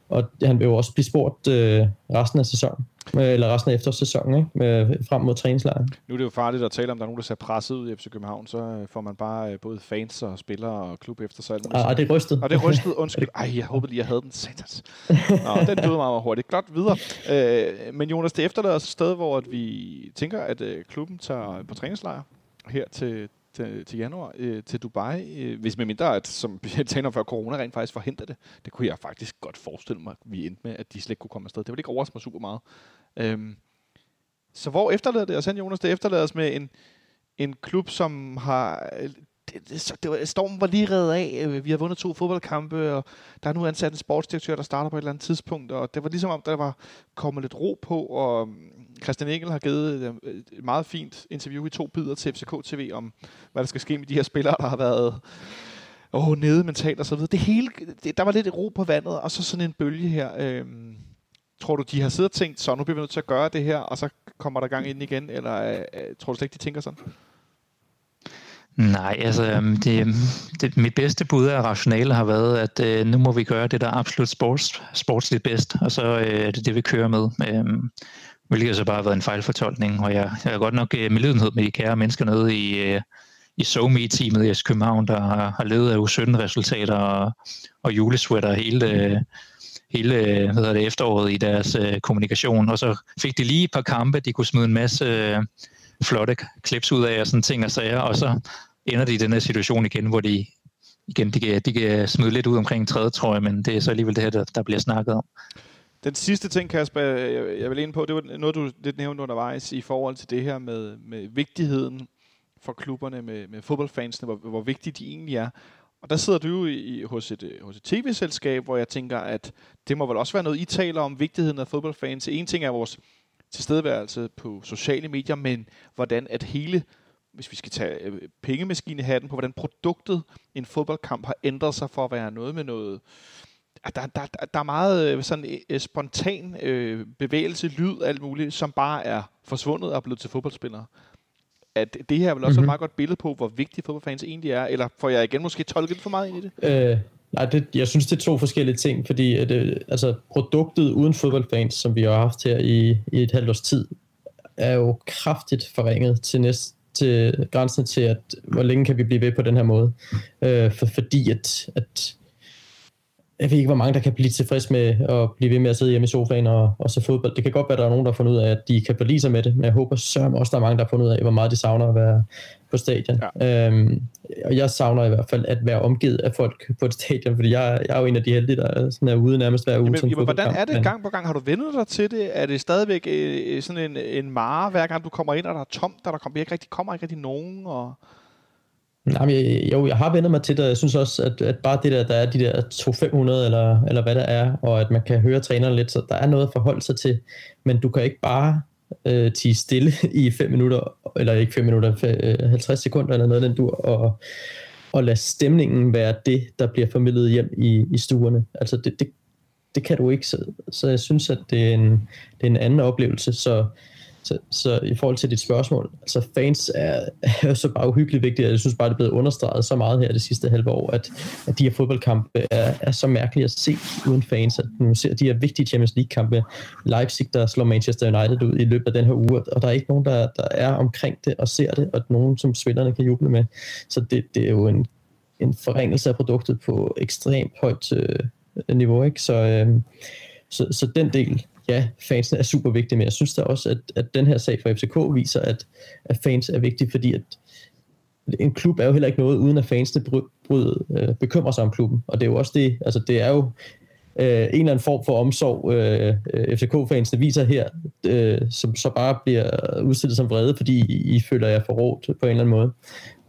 C: og han vil jo også blive spurgt øh, resten af sæsonen, øh, eller resten af eftersæsonen, ikke? Med, frem mod træningslejren.
B: Nu er det jo farligt at tale om, der er nogen, der ser presset ud i FC København, så øh, får man bare øh, både fans og spillere og klub efter sig.
C: Ah, det er rystet.
B: Og det er rystet, undskyld. Ej, jeg håbede lige, jeg havde den. Satans. Nå, den døde meget, meget hurtigt. Godt videre. Øh, men Jonas, det efterlader os et sted, hvor at vi tænker, at øh, klubben tager på træningslejr her til, til, til januar øh, til Dubai, øh, hvis med mindre, at, som jeg talte om før, corona rent faktisk forhindrer det. Det kunne jeg faktisk godt forestille mig, at vi endte med, at de slet ikke kunne komme afsted. Det ville ikke overraske mig super meget. Øhm, så hvor efterlader det os hen, Jonas? Det efterlader os med en, en klub, som har... Det, det, det var, stormen var lige reddet af. Øh, vi har vundet to fodboldkampe, og der er nu ansat en sportsdirektør, der starter på et eller andet tidspunkt. Og det var ligesom om, der var kommet lidt ro på, og mm, Christian Engel har givet øh, et meget fint interview i to bidder til FCK TV om, hvad der skal ske med de her spillere, der har været oh, nede mentalt og så videre. Det hele, det, der var lidt ro på vandet, og så sådan en bølge her. Øhm, tror du, de har siddet og tænkt, så nu bliver vi nødt til at gøre det her, og så kommer der gang ind igen, eller øh, øh tror du slet ikke, de tænker sådan?
D: Nej, altså øhm, det, øhm, det, mit bedste bud af rationale har været, at øh, nu må vi gøre det, der er absolut sports, sportsligt bedst, og så øh, er det det, vi kører med. Øh, hvilket så bare har været en fejlfortolkning, og jeg, jeg har godt nok øh, medlidenhed med de kære mennesker nede i, øh, i SoMe-teamet i København, der har, har levet af U17-resultater og, og julesweater hele, øh, hele øh, hvad hedder det, efteråret i deres øh, kommunikation, og så fik de lige et par kampe, de kunne smide en masse øh, flotte klips ud af og sådan ting og sager, og så ender de i den her situation igen, hvor de igen, de kan, de kan smide lidt ud omkring tredje trøje, men det er så alligevel det her, der, der bliver snakket om.
B: Den sidste ting, Kasper, jeg, jeg vil ind på, det var noget, du lidt nævnte undervejs i forhold til det her med, med vigtigheden for klubberne, med, med fodboldfansene, hvor, hvor vigtige de egentlig er. Og der sidder du jo i, hos et, hos et tv-selskab, hvor jeg tænker, at det må vel også være noget, I taler om, vigtigheden af fodboldfans. En ting er vores tilstedeværelse på sociale medier, men hvordan at hele, hvis vi skal tage øh, pengemaskinehatten på, hvordan produktet en fodboldkamp har ændret sig for at være noget med noget, der, der, der er meget øh, sådan øh, spontan øh, bevægelse, lyd, alt muligt, som bare er forsvundet og er blevet til fodboldspillere. At det her er vel også mm-hmm. et meget godt billede på, hvor vigtige fodboldfans egentlig er, eller får jeg igen måske tolket for meget ind i
C: det? Øh, nej, det, jeg synes, det er to forskellige ting, fordi at, øh, altså, produktet uden fodboldfans, som vi har haft her i, i et halvt års tid, er jo kraftigt forringet til næste til grænsen til, at hvor længe kan vi blive ved på den her måde. Øh, for, fordi at, at jeg ved ikke, hvor mange der kan blive tilfreds med at blive ved med at sidde hjemme i sofaen og, og se fodbold. Det kan godt være, at der er nogen, der har fundet ud af, at de kan forlige sig med det, men jeg håber sørme også, der er mange, der har fundet ud af, hvor meget de savner at være på stadion. Ja. Øhm, og jeg savner i hvert fald at være omgivet af folk på et stadion, fordi jeg, jeg er jo en af de heldige, der sådan er ude nærmest hver uge. Jamen,
B: jamen, hvordan er det gang på gang? Har du vendt dig til det? Er det stadigvæk øh, sådan en, en mare, hver gang du kommer ind, og der er tomt, der, der kommer ikke rigtig, kommer ikke rigtig nogen? Og
C: Nej, men jeg, jo, jeg har vendt mig til det, jeg synes også, at, at bare det der, der er de der 2500 eller, eller hvad der er, og at man kan høre træneren lidt, så der er noget at forholde sig til, men du kan ikke bare øh, tige stille i 5 minutter, eller ikke 5 minutter, 50 øh, sekunder eller noget den dur, og, og lade stemningen være det, der bliver formidlet hjem i, i stuerne. Altså det, det, det kan du ikke, så, så jeg synes, at det er en, det er en anden oplevelse, så så, så i forhold til dit spørgsmål, altså fans er, er så bare uhyggeligt vigtige, og jeg synes bare, det er blevet understreget så meget her det sidste halve år, at, at de her fodboldkampe er, er så mærkelige at se uden fans. At nu ser de her vigtige Champions League-kampe, Leipzig, der slår Manchester United ud i løbet af den her uge, og der er ikke nogen, der, der er omkring det og ser det, og nogen, som spillerne kan juble med. Så det, det er jo en, en forringelse af produktet på ekstremt højt øh, niveau, ikke? Så, øh, så, så den del ja, fansen er super vigtige, men jeg synes da også, at, at den her sag for FCK viser, at, at fans er vigtige, fordi at en klub er jo heller ikke noget, uden at fansene bry, bry, øh, bekymrer sig om klubben. Og det er jo også det, altså det er jo øh, en eller anden form for omsorg, øh, FCK-fansene viser her, øh, som så bare bliver udstillet som vrede, fordi I, I føler jer forrådt på en eller anden måde.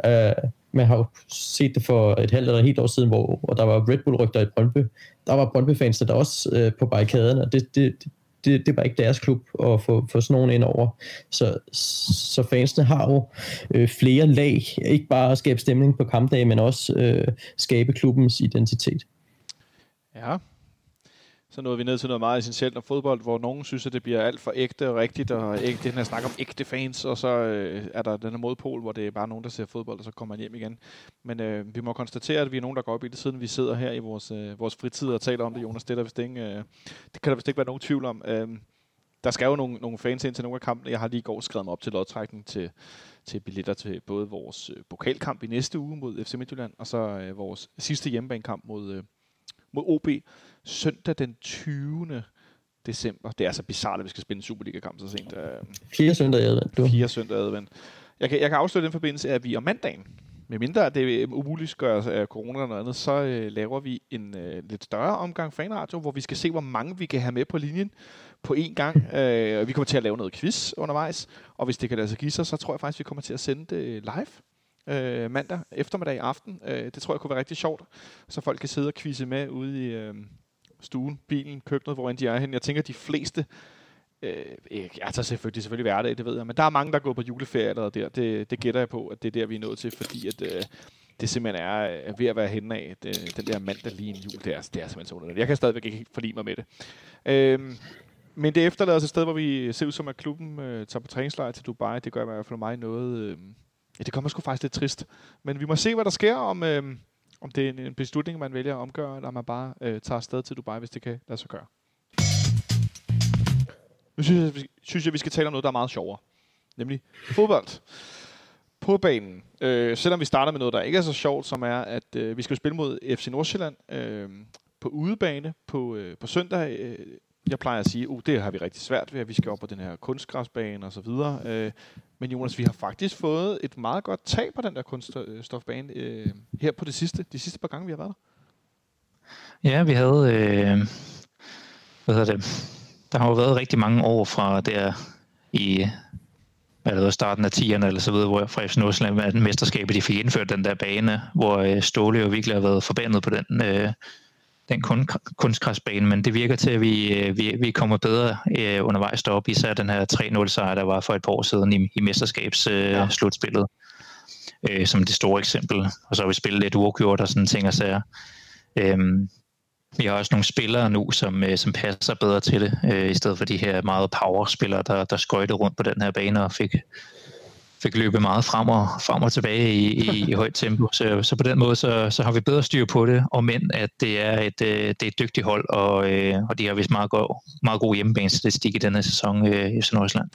C: Øh, man har jo set det for et halvt eller et helt år siden, hvor, og der var Red Bull-rygter i Brøndby. Der var Brøndby-fans, der også øh, på barrikaderne, og det, det, det, det var ikke deres klub at få, få sådan nogen ind over. Så, så fansene har jo øh, flere lag, ikke bare at skabe stemning på kampdag, men også øh, skabe klubbens identitet.
B: Ja, så nåede vi ned til noget meget essentielt om fodbold, hvor nogen synes, at det bliver alt for ægte og rigtigt, og ægte, den her snak om ægte fans, og så øh, er der den her modpol, hvor det er bare nogen, der ser fodbold, og så kommer man hjem igen. Men øh, vi må konstatere, at vi er nogen, der går op i det, siden vi sidder her i vores, øh, vores fritid og taler om det, Jonas. Det, der vist ikke, øh, det kan der vist ikke være nogen tvivl om. Øh, der skal jo nogle, nogle fans ind til nogle af kampene. Jeg har lige i går skrevet mig op til lodtrækning til, til billetter til både vores øh, pokalkamp i næste uge mod FC Midtjylland, og så øh, vores sidste hjemmebanekamp mod, øh, mod OB søndag den 20. december. Det er altså bizarrt, at vi skal spille en Superliga-kamp så sent. Øh,
C: Fire søndag i advent, du.
B: Fire søndag advent. Jeg kan, jeg kan afsløre den forbindelse, at vi om mandagen, med mindre det umuligt gør af corona eller noget andet, så øh, laver vi en øh, lidt større omgang fanradio, hvor vi skal se, hvor mange vi kan have med på linjen på én gang. øh, vi kommer til at lave noget quiz undervejs, og hvis det kan lade sig give sig, så tror jeg faktisk, vi kommer til at sende det live øh, mandag eftermiddag i aften. Øh, det tror jeg kunne være rigtig sjovt, så folk kan sidde og quizze med ude i øh, stuen, bilen, køkkenet, hvor end de er hen. Jeg tænker, de fleste Øh, jeg tager selvfølgelig, selvfølgelig hverdag, det ved jeg, men der er mange, der går på juleferie eller der. Det, det gætter jeg på, at det er der, vi er nået til, fordi at, øh, det simpelthen er, er ved at være henne af. Det, den der mandag lige en jul, det er, det er simpelthen så underligt. Jeg kan stadigvæk ikke forlige mig med det. Øh, men det efterlader os et sted, hvor vi ser ud som, at klubben øh, tager på træningslejr til Dubai. Det gør i hvert fald mig noget... Øh, ja, det kommer sgu faktisk lidt trist. Men vi må se, hvad der sker, om, øh, om det er en, en beslutning, man vælger at omgøre, eller man bare øh, tager afsted til Dubai, hvis det kan lade sig gøre. Nu synes jeg, synes jeg, vi skal tale om noget, der er meget sjovere. Nemlig fodbold. På banen. Øh, selvom vi starter med noget, der ikke er så sjovt, som er, at øh, vi skal spille mod FC Nordsjælland øh, på udebane på, øh, på søndag. Øh, jeg plejer at sige, at uh, det har vi rigtig svært ved, at vi skal op på den her kunstgræsbane og så videre. Øh, men Jonas, vi har faktisk fået et meget godt tag på den der kunststofbane øh, her på det sidste, de sidste par gange, vi har været
D: der. Ja, vi havde, øh, hvad hedder det, der har jo været rigtig mange år fra der i hvad det var, starten af 10'erne eller så videre, hvor fra FC Nordsjælland mesterskabet, de fik indført den der bane, hvor øh, Ståle jo virkelig har været forbandet på den, øh, den kun, kunstgræsbane, men det virker til, at vi, øh, vi, vi kommer bedre øh, undervejs deroppe, især den her 3-0-sejr, der var for et par år siden i, i mesterskabsslutspillet, øh, ja. øh, som det store eksempel. Og så har vi spillet lidt uafgjort og sådan ting og sager. Øhm, vi har også nogle spillere nu, som, øh, som passer bedre til det, øh, i stedet for de her meget power-spillere, der, der skøjtede rundt på den her bane og fik, fik løbet meget frem og, frem og tilbage i, i, i højt tempo. Så, så på den måde, så, så har vi bedre styr på det, og men at det er et, øh, det er et dygtigt hold, og, øh, og de har vist meget god, meget god hjemmebanestatistik i denne sæson øh, i Sønderjylland.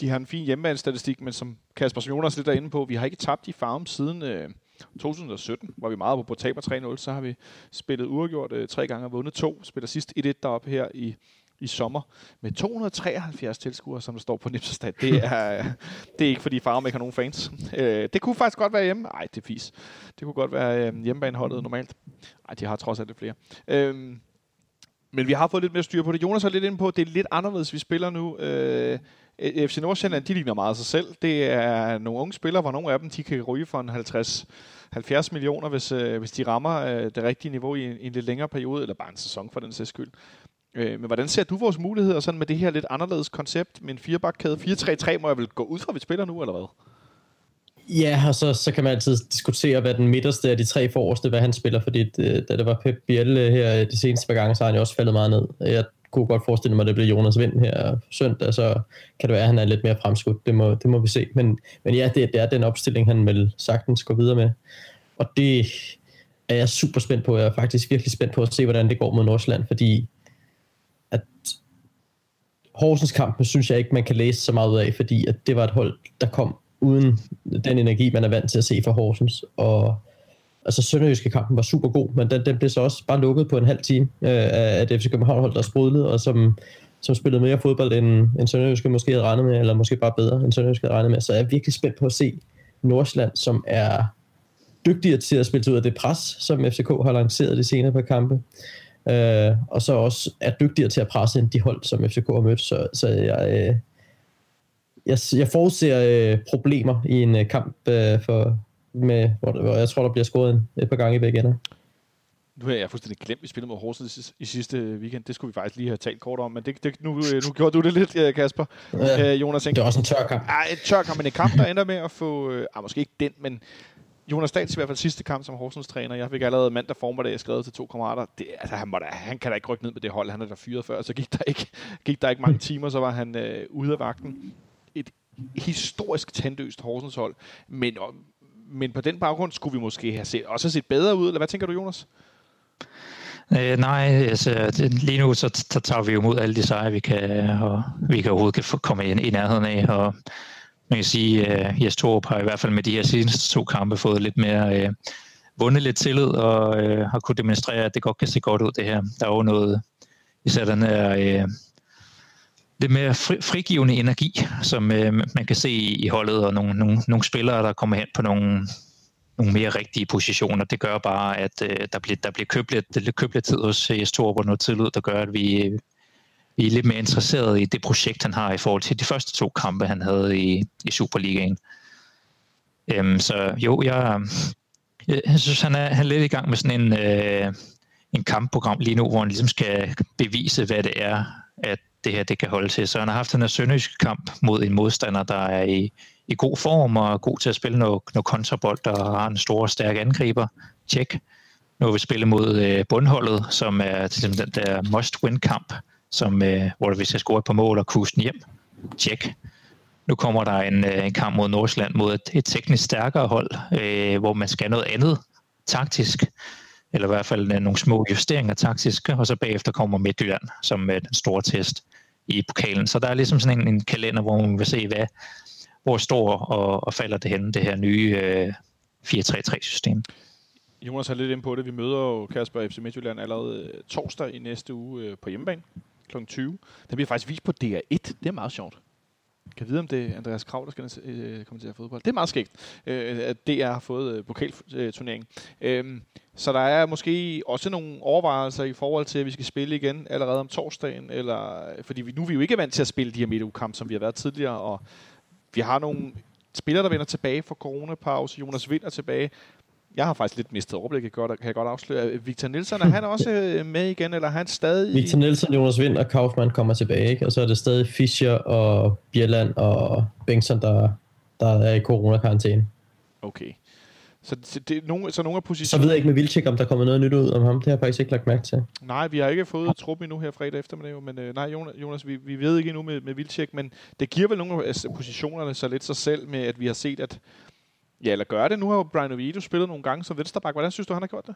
B: De har en fin hjemmebanestatistik, men som Kasper Jonas lidt er inde på, vi har ikke tabt i farm siden... Øh 2017 hvor vi meget på taber 3-0, så har vi spillet uafgjort øh, tre gange og vundet to. Spiller sidst 1-1 deroppe her i, i sommer med 273 tilskuere, som der står på Nipserstad. Det er, det er ikke, fordi Farum ikke har nogen fans. Øh, det kunne faktisk godt være hjemme. Nej, det er fis. Det kunne godt være øh, hjemmebaneholdet normalt. Nej, de har trods alt lidt flere. Øh, men vi har fået lidt mere styr på det. Jonas er lidt inde på, at det er lidt anderledes, vi spiller nu. Øh, FC Nordsjælland, de ligner meget sig selv. Det er nogle unge spillere, hvor nogle af dem de kan ryge for en 50 70 millioner, hvis, øh, hvis de rammer øh, det rigtige niveau i en, i en lidt længere periode, eller bare en sæson for den sags skyld. Øh, men hvordan ser du vores muligheder sådan med det her lidt anderledes koncept med en firebakkæde? 4-3-3 må jeg vel gå ud fra, vi spiller nu, eller hvad?
C: Ja, og så, så kan man altid diskutere, hvad den midterste af de tre forreste, hvad han spiller, fordi det, da det var Pep Biel her de seneste par gange, så har han jo også faldet meget ned. Jeg kunne godt forestille mig, at det bliver Jonas Vind her søndag, så kan det være, at han er lidt mere fremskudt. Det må, det må vi se. Men, men ja, det, det er den opstilling, han vel sagtens går videre med. Og det er jeg super spændt på. Jeg er faktisk virkelig spændt på at se, hvordan det går mod Nordsjælland, fordi Horsens kamp, synes jeg ikke, man kan læse så meget ud af, fordi at det var et hold, der kom uden den energi, man er vant til at se fra Horsens. Og altså Sønderjyske kampen var super god, men den, den blev så også bare lukket på en halv time øh, af det FC København hold, der sprudlede, og som, som spillede mere fodbold, end, end Sønderjyske måske havde regnet med, eller måske bare bedre, end Sønderjyske havde regnet med. Så jeg er virkelig spændt på at se Nordsjælland, som er dygtigere til at spille ud af det pres, som FCK har lanceret de senere par kampe. Øh, og så også er dygtigere til at presse end de hold, som FCK har mødt. Så, så jeg, øh, jeg, jeg forudser øh, problemer i en øh, kamp øh, for, med, hvor, hvor jeg tror, der bliver scoret en, et par gange i begge ender.
B: nu har jeg fuldstændig glemt, at vi spillede mod Horsens i, sidste weekend. Det skulle vi faktisk lige have talt kort om, men det, det, nu, øh, nu gjorde du det lidt, øh, Kasper.
C: Ja, øh, Jonas, det er også en tør kamp.
B: Ja, en tør kamp, men en kamp, der ender med at få... Ah, måske ikke den, men Jonas Dahls i hvert fald sidste kamp som Horsens træner. Jeg fik allerede mandag formiddag skrevet til to kammerater. Det, altså, han, må da, han kan da ikke rykke ned med det hold. Han er der fyret før, så gik der ikke, gik der ikke mange timer, så var han øh, ude af vagten. Et historisk tandøst Horsens hold. Men, og, men på den baggrund skulle vi måske have set, også have set bedre ud. Eller hvad tænker du, Jonas?
D: Øh, nej, altså, lige nu så, så tager vi jo mod alle de sejre, vi kan, og vi kan overhovedet kan få, komme ind i nærheden af. Og man kan sige, at uh, Jes Torup har i hvert fald med de her seneste to kampe fået lidt mere uh, vundet lidt tillid, og uh, har kunne demonstrere, at det godt kan se godt ud, det her. Der er jo noget, især den her uh, lidt mere fri, frigivende energi, som uh, man kan se i holdet, og nogle, nogle, nogle spillere, der kommer hen på nogle nogle mere rigtige positioner. Det gør bare, at øh, der, bliver, der bliver købt lidt, lidt, købt lidt tid hos Jes Torup og noget tillid, der gør, at vi, vi er lidt mere interesseret i det projekt, han har i forhold til de første to kampe, han havde i, i Superligaen. Øhm, så jo, jeg, jeg synes, han er, han er lidt i gang med sådan en, øh, en kampprogram lige nu, hvor han ligesom skal bevise, hvad det er, at det her det kan holde til. Så han har haft den her sønderjyske kamp mod en modstander, der er i, i god form og er god til at spille noget, noget kontrabold og har en stor og stærk angriber. Tjek. Nu har vi spillet mod øh, bundholdet, som er til den der must-win-kamp, som, øh, hvor vi skal score på mål og kusten hjem. Tjek. Nu kommer der en, øh, en kamp mod Nordsjælland mod et, et teknisk stærkere hold, øh, hvor man skal noget andet taktisk, eller i hvert fald øh, nogle små justeringer taktisk, og så bagefter kommer Midtjylland som øh, den store test i pokalen. Så der er ligesom sådan en, en kalender, hvor man vil se, hvad, hvor står og, og falder det henne, det her nye øh, 4-3-3-system.
B: Jonas har lidt ind på det. Vi møder jo Kasper FC Midtjylland allerede øh, torsdag i næste uge øh, på hjemmebane kl. 20. Den bliver faktisk vist på DR1. Det er meget sjovt. Jeg kan vide, om det er Andreas Krav, der skal øh, kommentere fodbold. Det er meget skægt, øh, at DR har fået øh, pokalturneringen. Øh, så der er måske også nogle overvejelser i forhold til, at vi skal spille igen allerede om torsdagen, eller, fordi vi, nu er vi jo ikke vant til at spille de her midtugkamp, som vi har været tidligere, og vi har nogle spillere, der vender tilbage fra coronapause. Jonas Vind er tilbage. Jeg har faktisk lidt mistet overblikket, kan jeg godt afsløre. Victor Nielsen, er han også øh, med igen, eller er han stadig...
C: Victor Nielsen, Jonas Vind og Kaufmann kommer tilbage, ikke? og så er det stadig Fischer og Bjelland og Bengtsson, der, der er i coronakarantæne.
B: Okay. Så, det, nogle, så nogle af positionerne...
C: Så ved jeg ikke med Vilcek, om der kommer noget nyt ud om ham. Det har jeg faktisk ikke lagt mærke til.
B: Nej, vi har ikke fået truppen endnu her fredag eftermiddag, men øh, nej, Jonas, Jonas vi, vi ved ikke endnu med, med Vilcek, men det giver vel nogle af positionerne så lidt sig selv med, at vi har set, at... Ja, eller gør det. Nu har jo Brian Oviedo spillet nogle gange som vensterbak. Hvordan synes du, han har gjort det?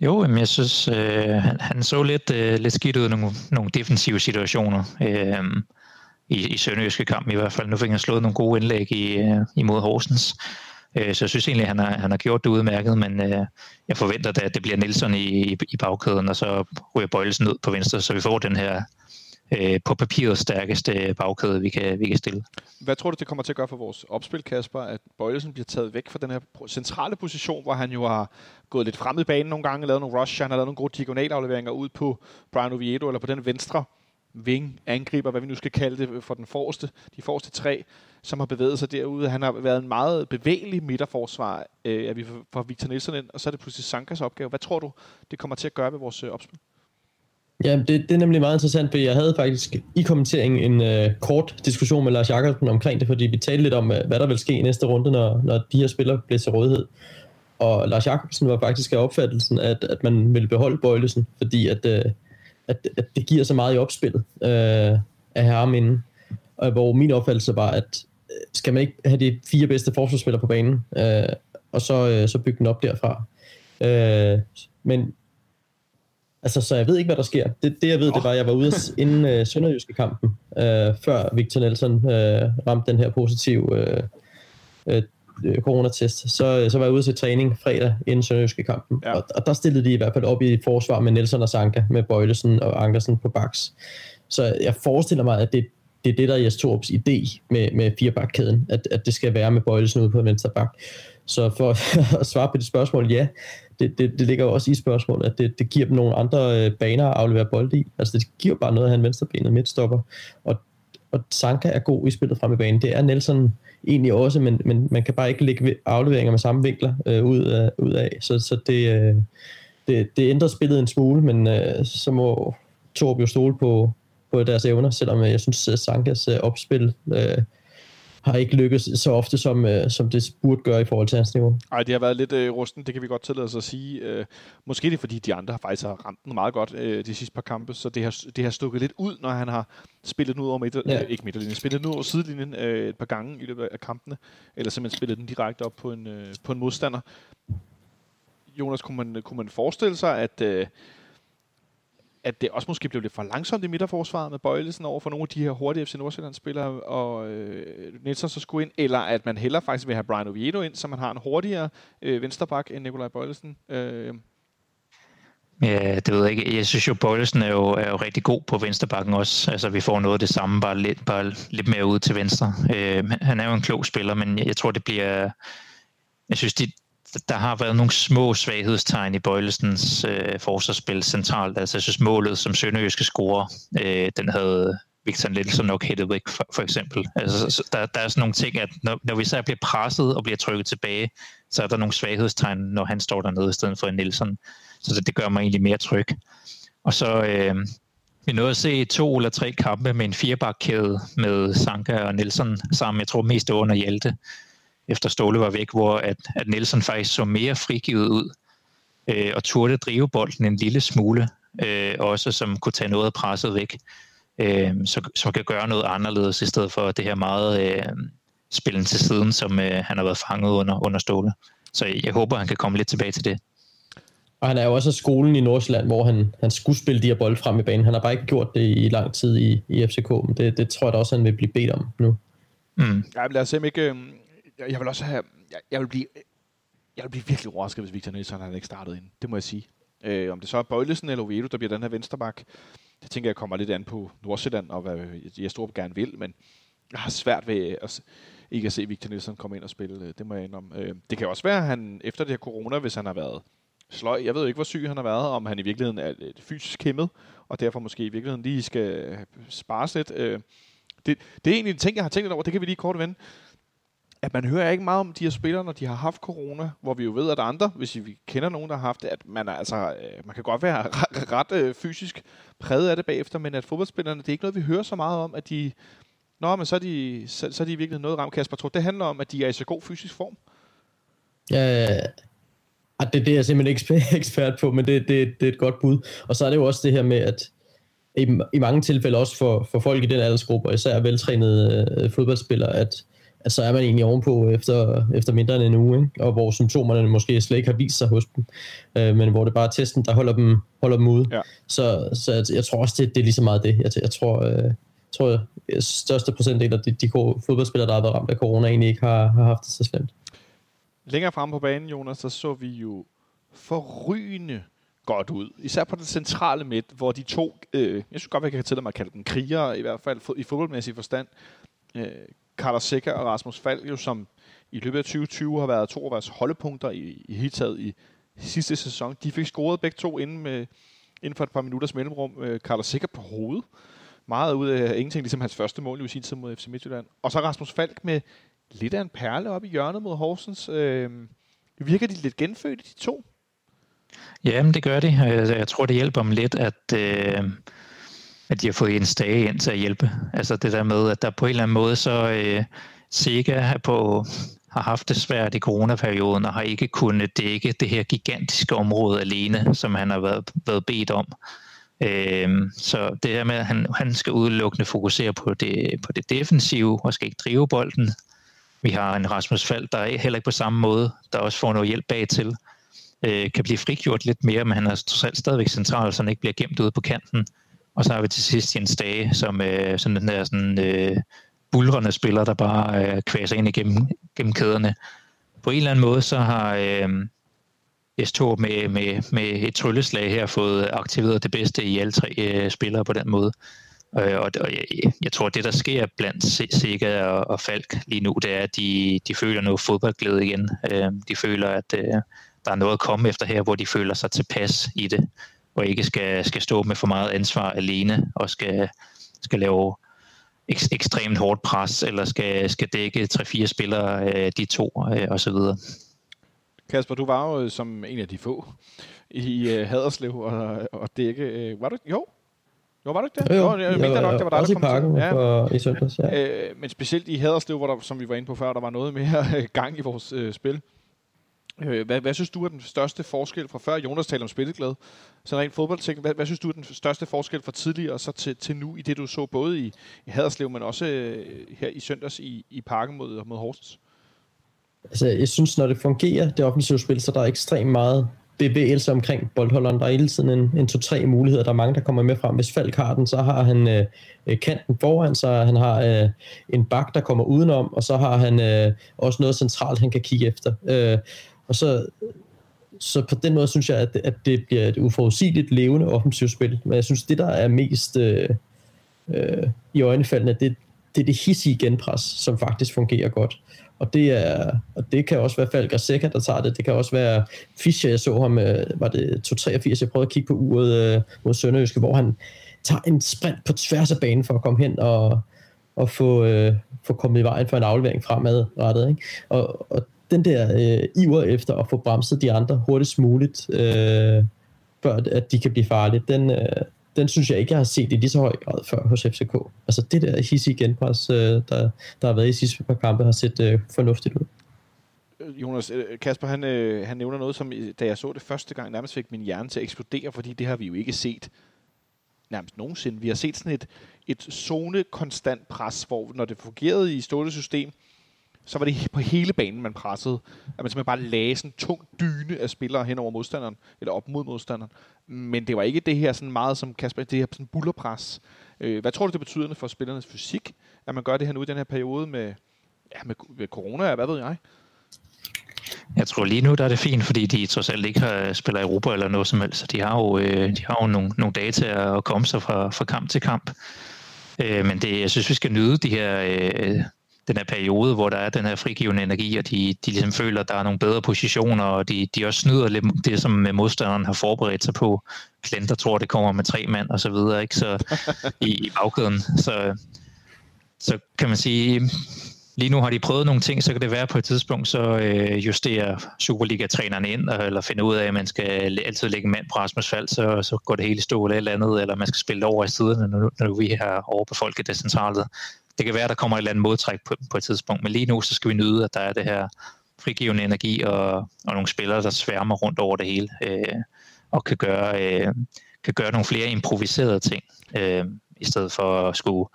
D: Jo, jeg synes, øh, han, han så lidt, øh, lidt skidt ud i nogle, nogle defensive situationer. Øh, i, i Sønderjyske kamp i hvert fald. Nu fik han slået nogle gode indlæg i, øh, imod Horsens. Øh, så jeg synes egentlig, at han har, han har gjort det udmærket, men øh, jeg forventer da, at det bliver Nielsen i, i bagkæden, og så ryger Bøjelsen ned på venstre, så vi får den her øh, på papiret stærkeste bagkæde, vi kan, vi kan stille.
B: Hvad tror du, det kommer til at gøre for vores opspil, Kasper, at Bøjelsen bliver taget væk fra den her centrale position, hvor han jo har gået lidt frem i banen nogle gange, lavet nogle rush, han har lavet nogle gode diagonalafleveringer ud på Brian Oviedo, eller på den venstre ving, angriber, hvad vi nu skal kalde det, øh, for den forreste, de forreste tre, som har bevæget sig derude. Han har været en meget bevægelig midterforsvar, øh, at vi får Victor Nielsen ind, og så er det pludselig Sankas opgave. Hvad tror du, det kommer til at gøre ved vores øh, opspil?
C: Ja, det, det er nemlig meget interessant, for jeg havde faktisk i kommenteringen en øh, kort diskussion med Lars Jakobsen omkring det, fordi vi talte lidt om, øh, hvad der vil ske i næste runde, når, når de her spillere bliver til rådighed. Og Lars Jakobsen var faktisk af opfattelsen, at, at man ville beholde Bøjlesen, fordi at, øh, at, at det giver så meget i opspillet øh, af ham inden. Og hvor min opfattelse var, at øh, skal man ikke have de fire bedste forsvarsspillere på banen, øh, og så, øh, så bygge den op derfra. Øh, men altså, så jeg ved ikke, hvad der sker. Det, det jeg ved, oh. det var, at jeg var ude inden øh, Sønderjyske kampen, øh, før Victor Nelson øh, ramte den her positive øh, øh, coronatest, så, så var jeg ude til træning fredag inden Sønderjyske kampen, ja. og, og der stillede de i hvert fald op i forsvar med Nelson og Sanka, med Bøjlesen og Ankersen på baks. Så jeg forestiller mig, at det, det er det, der er Jes Torps idé med, med firebakkæden, at, at det skal være med Bøjlesen ude på venstre bak. Så for at svare på det spørgsmål, ja, det, det, det ligger jo også i spørgsmålet, at det, det giver dem nogle andre øh, baner at aflevere bold i. Altså det giver bare noget at have en venstrebenet midtstopper, og, og Sanka er god i spillet frem i banen. Det er Nelson egentlig også, men, men man kan bare ikke lægge afleveringer med samme vinkler øh, ud, af, ud af. Så, så det, øh, det, det ændrer spillet en smule, men øh, så må Torb jo stole på, på deres evner, selvom øh, jeg synes, at Sankas øh, opspil øh, har ikke lykkes så ofte, som, øh, som det burde gøre i forhold til hans niveau.
B: Ej, det har været lidt øh, rusten, det kan vi godt tillade os at sige. Øh, måske det er, fordi de andre har faktisk har ramt den meget godt øh, de sidste par kampe, så det har, det har stukket lidt ud, når han har spillet den ud over midter, ja. øh, ikke midterlinjen, spillet den ud over sidelinjen øh, et par gange i løbet af kampene, eller simpelthen spillet den direkte op på en, øh, på en modstander. Jonas, kunne man, kunne man forestille sig, at, øh, at det også måske blev lidt for langsomt i midterforsvaret med bøjelsen over for nogle af de her hurtige FC Nordsjælland-spillere, og øh, Nielsen så skulle ind, eller at man heller faktisk vil have Brian Oviedo ind, så man har en hurtigere øh, vensterbak end Nikolaj Bøjlesen. Øh.
D: Ja, det ved jeg ikke. Jeg synes jo, Bøjlesen er jo, er jo rigtig god på vensterbakken også. Altså, vi får noget af det samme, bare lidt, bare lidt mere ud til venstre. Øh, han er jo en klog spiller, men jeg tror, det bliver... Jeg synes, de, der har været nogle små svaghedstegn i Bøjlesens øh, forsvarsspil centralt. Altså, jeg synes, målet, som Sønderjyske scorer, øh, den havde Victor Nielsen nok hættet væk, for, for eksempel. Altså, så der, der er sådan nogle ting, at når, når vi så bliver presset og bliver trykket tilbage, så er der nogle svaghedstegn, når han står dernede i stedet for en Nielsen. Så det, det gør mig egentlig mere tryg. Og så øh, vi nåede at se to eller tre kampe med en firebakkæde med Sanka og Nielsen sammen. Jeg tror mest under Hjalte efter Ståle var væk, hvor at, at Nielsen faktisk så mere frigivet ud øh, og turde drive bolden en lille smule, øh, også som kunne tage noget af presset væk, øh, så, så kan gøre noget anderledes i stedet for det her meget øh, spillen til siden, som øh, han har været fanget under, under Ståle. Så jeg håber, han kan komme lidt tilbage til det.
C: Og han er jo også skolen i Nordsjælland, hvor han, han skulle spille de her bolde frem i banen. Han har bare ikke gjort det i lang tid i, i FCK, men det, det tror jeg da også, han vil blive bedt om nu.
B: Mm. Ja, lad os se, om ikke, øhm, jeg, jeg vil også have, jeg, jeg vil blive, jeg vil blive virkelig overrasket, hvis Victor Nielsen han ikke startet ind. Det må jeg sige. Øh, om det så er Bøjlesen eller Oviedo, der bliver den her vensterbak, det tænker jeg kommer lidt an på Nordsjælland og hvad jeg stort gerne vil, men jeg har svært ved at, ikke at se Victor Nielsen komme ind og spille. Øh, det må jeg indrømme. Øh, det kan også være, at han efter det her corona, hvis han har været sløj, jeg ved ikke, hvor syg han har været, om han i virkeligheden er lidt fysisk hæmmet, og derfor måske i virkeligheden lige skal spares lidt. Øh, det, det er egentlig en ting, jeg har tænkt over. Det kan vi lige kort vende at man hører ikke meget om de her spillere, når de har haft corona, hvor vi jo ved, at andre, hvis vi kender nogen, der har haft det, at man, er, altså, øh, man kan godt være ret, ret øh, fysisk præget af det bagefter, men at fodboldspillerne, det er ikke noget, vi hører så meget om, at de, Nå, men så er de, så, så er de virkelig noget ramt, Kasper. Tror det handler om, at de er i så god fysisk form?
C: Ja, det, det er jeg simpelthen ikke ekspert på, men det, det, det er et godt bud. Og så er det jo også det her med, at i, i mange tilfælde også for, for folk i den aldersgruppe, og især veltrænede øh, fodboldspillere, at at så er man egentlig ovenpå efter, efter mindre end en uge, ikke? og hvor symptomerne måske slet ikke har vist sig hos dem, øh, men hvor det bare er testen, der holder dem, holder dem ude. Ja. Så, så jeg, jeg tror også, det, det er lige så meget det. Jeg, jeg tror, øh, jeg tror at største procentdel af de, de fodboldspillere, der har været ramt af corona, egentlig ikke har, har haft det så slemt.
B: Længere frem på banen, Jonas, så så vi jo forrygende godt ud. Især på den centrale midt, hvor de to, øh, jeg synes godt, jeg kan tillade mig at kalde dem krigere, i hvert fald i fodboldmæssig forstand, øh, Carter Sikker og Rasmus Falk, jo, som i løbet af 2020 har været to af vores holdepunkter i, i hele taget i sidste sæson. De fik scoret begge to inden, med, inden for et par minutters mellemrum. Øh, Carlos på hovedet. Meget ud af ingenting, ligesom hans første mål i sin tid mod FC Midtjylland. Og så Rasmus Falk med lidt af en perle op i hjørnet mod Horsens. Øh, virker de lidt genfødte, de to?
D: Ja, det gør de. Jeg, jeg tror, det hjælper dem lidt, at... Øh at de har fået en stage ind til at hjælpe. Altså det der med, at der på en eller anden måde så øh, Sega på, har haft det svært i coronaperioden og har ikke kunnet dække det her gigantiske område alene, som han har været, været bedt om. Øh, så det her med, at han, han skal udelukkende fokusere på det, på det defensive og skal ikke drive bolden. Vi har en Rasmus Fald, der er heller ikke på samme måde, der også får noget hjælp bag til. Øh, kan blive frigjort lidt mere, men han er trods alt stadigvæk central, så han ikke bliver gemt ude på kanten. Og så har vi til sidst Jens Dage, som øh, sådan den der sådan, øh, bulrende spiller, der bare øh, kvæser ind igennem gennem kæderne. På en eller anden måde, så har øh, S2 med, med, med et trylleslag her fået aktiveret det bedste i alle tre øh, spillere på den måde. Øh, og, og jeg, jeg tror, det der sker blandt Sega og, og Falk lige nu, det er, at de, de føler noget fodboldglæde igen. Øh, de føler, at øh, der er noget at komme efter her, hvor de føler sig tilpas i det og ikke skal, skal stå med for meget ansvar alene og skal, skal lave ek, ekstremt hårdt pres, eller skal, skal dække 3-4 spillere, de to øh, osv.
B: Kasper, du var jo som en af de få i uh, Haderslev og, og dække. Uh, var du Jo, jo, var du ikke det?
C: Jo, jo.
B: jeg, jeg mener nok, det var dig, der
C: i parken
B: til. Ja.
C: For, i søndags, ja.
B: Øh, men specielt i Haderslev, hvor der, som vi var inde på før, der var noget mere gang i vores øh, spil. Øh, hvad, hvad synes du er den største forskel fra før? Jonas talte om spilleglæde. Så rent fodboldting, hvad, hvad synes du er den største forskel fra tidligere og så til, til nu, i det du så både i, i Haderslev, men også øh, her i søndags i, i parken mod, mod Horsens?
C: Altså, jeg synes, når det fungerer, det offensive spil, så der er ekstremt meget bevægelse omkring boldholderen. Der er hele tiden en, en to-tre muligheder. Der er mange, der kommer med frem. Hvis Falk har den, så har han øh, øh kanten foran sig. Han har øh, en bak, der kommer udenom, og så har han øh, også noget centralt, han kan kigge efter. Øh, og så, så på den måde synes jeg, at, at det bliver et uforudsigeligt levende offensivt spil. Men jeg synes, det der er mest øh, øh, i øjnefaldene, det, det er det hissige genpres, som faktisk fungerer godt. Og det, er, og det kan også være Falk og Seca, der tager det. Det kan også være Fischer, jeg så ham, øh, var det 283, jeg prøvede at kigge på uret øh, mod Sønderjyske, hvor han tager en sprint på tværs af banen for at komme hen og, og få, øh, få kommet i vejen for en aflevering fremadrettet. Ikke? Og, og den der øh, iver efter at få bremset de andre hurtigst muligt, øh, før at de kan blive farlige, den, øh, den synes jeg ikke, jeg har set i lige så høj grad før hos FCK. Altså det der hissige genpres, øh, der, der har været i sidste par kampe, har set øh, fornuftigt ud.
B: Øh, Jonas, øh, Kasper, han, øh, han nævner noget, som øh, da jeg så det første gang, nærmest fik min hjerne til at eksplodere, fordi det har vi jo ikke set nærmest nogensinde. Vi har set sådan et, et zone-konstant pres, hvor når det fungerede i stående system, så var det på hele banen, man pressede. At man simpelthen bare lagde sådan en tung dyne af spillere hen over modstanderen, eller op mod modstanderen. Men det var ikke det her sådan meget som Kasper, det her sådan bullerpres. Øh, hvad tror du, det betyder for spillernes fysik, at man gør det her nu i den her periode med, ja, med, med corona, hvad ved jeg?
D: Jeg tror lige nu, der er det fint, fordi de trods alt ikke har spiller Europa eller noget som helst. Så de har jo, øh, de har jo nogle, nogle data at komme sig fra, fra kamp til kamp. Øh, men det, jeg synes, vi skal nyde de her, øh, den her periode, hvor der er den her frigivende energi, og de, de ligesom føler, at der er nogle bedre positioner, og de, de også snyder lidt det, som modstanderen har forberedt sig på. Klenter tror, det kommer med tre mand og så videre, ikke? Så i, i bagkæden. Så, så kan man sige, lige nu har de prøvet nogle ting, så kan det være på et tidspunkt, så øh, justerer Superliga-træneren ind, eller finder ud af, at man skal altid lægge mand på Rasmus Fald, så, så går det hele stå eller et eller andet, eller man skal spille over i siderne, når, når vi har overbefolket det centrale. Det kan være, der kommer et eller andet modtræk på, på et tidspunkt, men lige nu så skal vi nyde, at der er det her frigivende energi og, og nogle spillere, der sværmer rundt over det hele, øh, og kan gøre, øh, kan gøre nogle flere improviserede ting, øh, i stedet for at skulle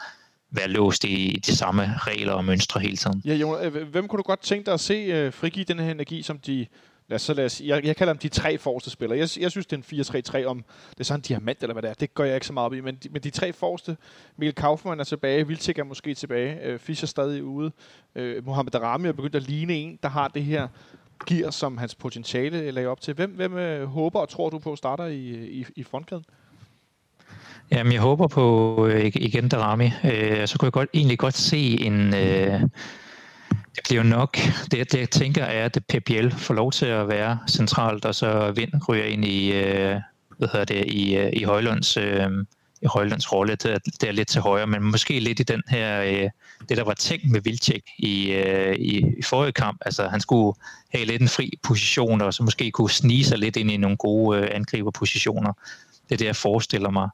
D: være låst i de samme regler og mønstre hele tiden.
B: Ja, Jonas, øh, hvem kunne du godt tænke dig at se øh, frigive den her energi, som de... Lad os, så lad os, jeg, jeg kalder dem de tre forreste spillere. Jeg, jeg synes, det er en 4-3-3 om... Det er sådan en diamant, eller hvad det er. Det gør jeg ikke så meget op i. Men de, men de tre forreste... Mikkel Kaufmann er tilbage. Vilcek er måske tilbage. øh, Fischer stadig ude. øh, Mohamed Rami er begyndt at ligne en, der har det her gear, som hans potentiale lagde op til. Hvem, hvem øh, håber og tror du på starter i, i, i frontkæden?
D: Jamen, jeg håber på øh, igen Darami. Øh, så kunne jeg godt, egentlig godt se en... Øh, det bliver nok... Det, det jeg tænker er, at PPL får lov til at være centralt, og så Vind ryger ind i, øh, hvad hedder det, i, øh, i Højlunds... Øh, i Højlunds rolle, det er, det er lidt til højre, men måske lidt i den her, øh, det der var tænkt med Vilcek i, øh, i, i forrige kamp. Altså han skulle have lidt en fri position, og så måske kunne snige sig lidt ind i nogle gode øh, angriberpositioner. Det er det, jeg forestiller mig.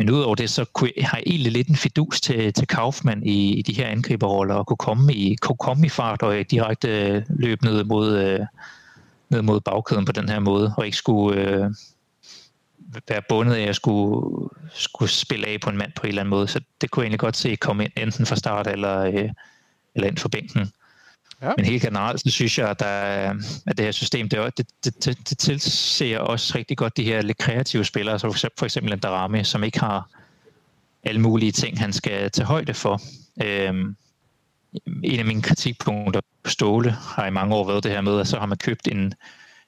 D: Men udover det, så kunne jeg, har jeg egentlig lidt en fidus til, til Kaufmann i, i de her angriberroller, og kunne komme i, kunne komme i fart og direkte øh, løbe ned mod, øh, ned mod bagkæden på den her måde, og ikke skulle øh, være bundet af at skulle, skulle spille af på en mand på en eller anden måde. Så det kunne jeg egentlig godt se komme ind, enten fra start eller, øh, eller ind fra bænken. Ja. Men helt generelt, så synes jeg, at, der, at det her system, det, det, det, det, tilser også rigtig godt de her lidt kreative spillere, så for eksempel en Darami, som ikke har alle mulige ting, han skal tage højde for. Øhm, en af mine kritikpunkter på Ståle har i mange år været det her med, at så har man købt en,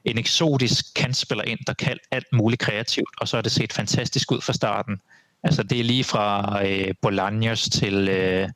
D: en eksotisk kantspiller ind, der kan alt muligt kreativt, og så har det set fantastisk ud fra starten. Altså det er lige fra øh, Bolaños til... Øh,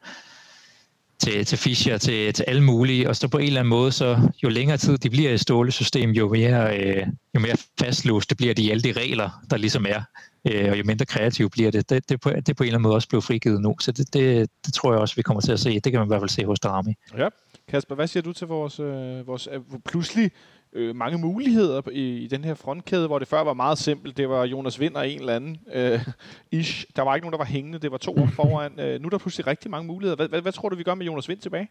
D: til, til Fischer, til, til alle mulige, og så på en eller anden måde, så jo længere tid de bliver i stålesystem, jo mere, øh, jo mere fastlåst bliver de alle de regler, der ligesom er, øh, og jo mindre kreativ bliver det. Det, det, på, det på en eller anden måde også blevet frigivet nu, så det, det, det tror jeg også, vi kommer til at se. Det kan man i hvert fald se hos Drami.
B: Ja. Kasper, hvad siger du til vores, øh, vores øh, pludselig øh, mange muligheder i, i den her frontkæde, hvor det før var meget simpelt. Det var Jonas Vind og en eller anden øh, ish. Der var ikke nogen, der var hængende. Det var to år foran. Øh, nu er der pludselig rigtig mange muligheder. Hvad, hvad, hvad tror du, vi gør med Jonas Vind tilbage?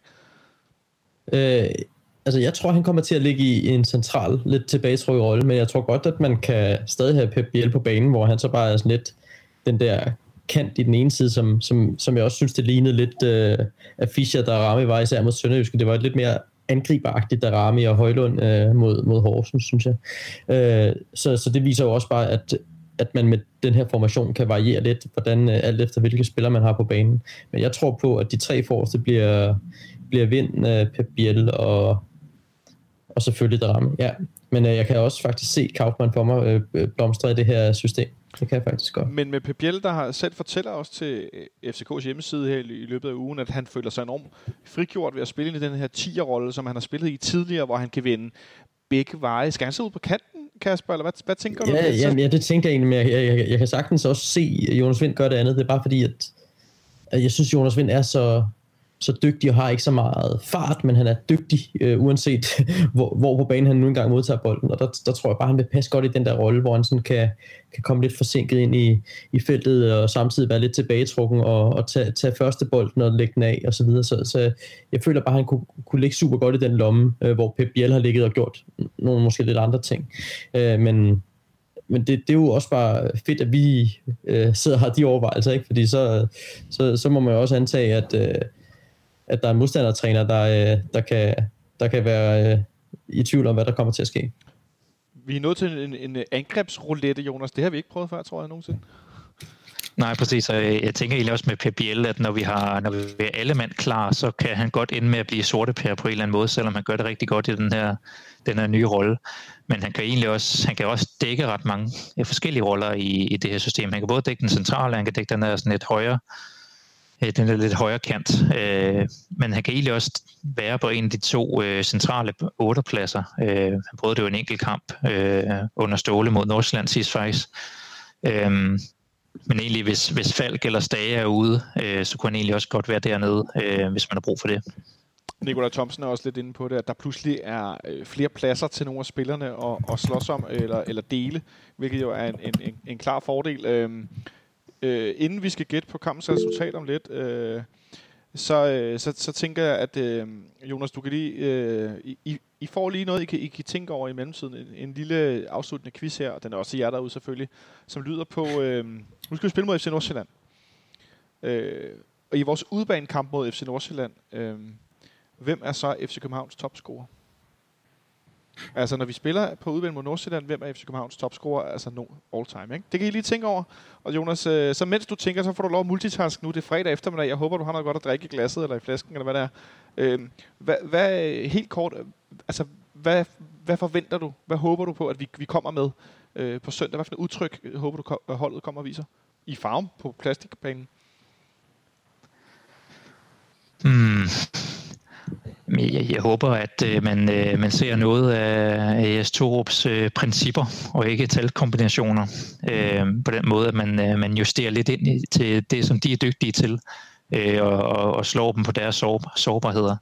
C: Øh, altså, jeg tror, han kommer til at ligge i en central, lidt tilbagetrukket rolle, men jeg tror godt, at man kan stadig have Pep Biel på banen, hvor han så bare er sådan lidt den der kant i den ene side, som, som, som jeg også synes, det lignede lidt øh, af Fischer, der Rami var især mod Sønderjyske. Det var et lidt mere angriberagtigt, der Rami og Højlund øh, mod, mod Horsens, synes jeg. Øh, så, så det viser jo også bare, at, at man med den her formation kan variere lidt, hvordan øh, alt efter hvilke spillere man har på banen. Men jeg tror på, at de tre forreste bliver, bliver Vind, øh, Pep Biel og, og selvfølgelig Rami. Ja. Men øh, jeg kan også faktisk se Kaufmann for mig øh, øh blomstre i det her system. Det kan jeg faktisk godt.
B: Men med Pep Biel, der har selv fortæller os til øh, FCK's hjemmeside her i løbet af ugen, at han føler sig enormt frigjort ved at spille i den her 10'er-rolle, som han har spillet i tidligere, hvor han kan vinde begge veje. Skal han se ud på kanten, Kasper, eller hvad, hvad tænker
C: ja,
B: du?
C: Ja, ja, det tænker jeg egentlig, men jeg, jeg, jeg, jeg kan sagtens også se Jonas Vind gøre det andet. Det er bare fordi, at, at jeg synes, Jonas Vind er så så dygtig og har ikke så meget fart, men han er dygtig, øh, uanset hvor, hvor på banen han nu engang modtager bolden. Og der, der tror jeg bare, han vil passe godt i den der rolle, hvor han sådan kan, kan komme lidt forsinket ind i, i feltet, og samtidig være lidt tilbagetrukken og, og tage, tage første bolden og lægge den af, og så videre. Så, så jeg føler bare, at han kunne, kunne ligge super godt i den lomme, øh, hvor Pep Biel har ligget og gjort nogle måske lidt andre ting. Øh, men men det, det er jo også bare fedt, at vi øh, sidder og har de overvejelser, ikke? fordi så, så, så må man jo også antage, at, øh, at der er en modstandertræner, der, øh, der, kan, der kan være øh, i tvivl om, hvad der kommer til at ske.
B: Vi er nået til en, en angrebsroulette, Jonas. Det har vi ikke prøvet før, tror jeg, nogensinde.
D: Nej, præcis. Og jeg tænker egentlig også med Pep Biel, at når vi har når vi er alle mand klar, så kan han godt ende med at blive sorte per på en eller anden måde, selvom han gør det rigtig godt i den her, den her nye rolle. Men han kan egentlig også, han kan også dække ret mange forskellige roller i, i det her system. Han kan både dække den centrale, han kan dække den der sådan lidt højere, Øh, den er lidt højere kant. Øh, men han kan egentlig også være på en af de to øh, centrale otterpladser. Øh, han prøvede det jo en enkelt kamp øh, under Ståle mod Nordsjælland sidst faktisk. Øh, men egentlig, hvis, hvis Falk eller Stage er ude, øh, så kunne han egentlig også godt være dernede, øh, hvis man har brug for det.
B: Nikolaj Thomsen er også lidt inde på det, at der pludselig er øh, flere pladser til nogle af spillerne at, at slås om eller, eller dele, hvilket jo er en, en, en, en klar fordel. Øh, øh, inden vi skal gætte på kampens resultat om lidt, øh, så, øh, så, så tænker jeg, at øh, Jonas, du kan lige, øh, I, I får lige noget, I kan, I kan tænke over i mellemtiden. En, en lille afsluttende quiz her, og den er også til jer derude selvfølgelig, som lyder på, øh, nu skal vi spille mod FC Nordsjælland. Øh, og i vores udbanekamp mod FC Nordsjælland, øh, hvem er så FC Københavns topscorer? Altså, når vi spiller på udvendt mod Nordsjælland, hvem er FC Københavns topscorer? Altså, no, all time, ikke? Det kan I lige tænke over. Og Jonas, øh, så mens du tænker, så får du lov at multitask nu. Det er fredag eftermiddag. Jeg håber, du har noget godt at drikke i glasset eller i flasken, eller hvad det er. Øh, hvad, hvad, helt kort, øh, altså, hvad, hvad forventer du? Hvad håber du på, at vi, vi kommer med øh, på søndag? Hvad for et udtryk øh, håber du, øh, holdet kommer og viser? I farven på plastikbanen?
D: Hmm. Jeg, jeg håber, at øh, man, øh, man ser noget af AS Torups øh, principper og ikke talkombinationer øh, på den måde, at man, øh, man justerer lidt ind i, til det, som de er dygtige til øh, og, og, og slår dem på deres sår, sårbarheder.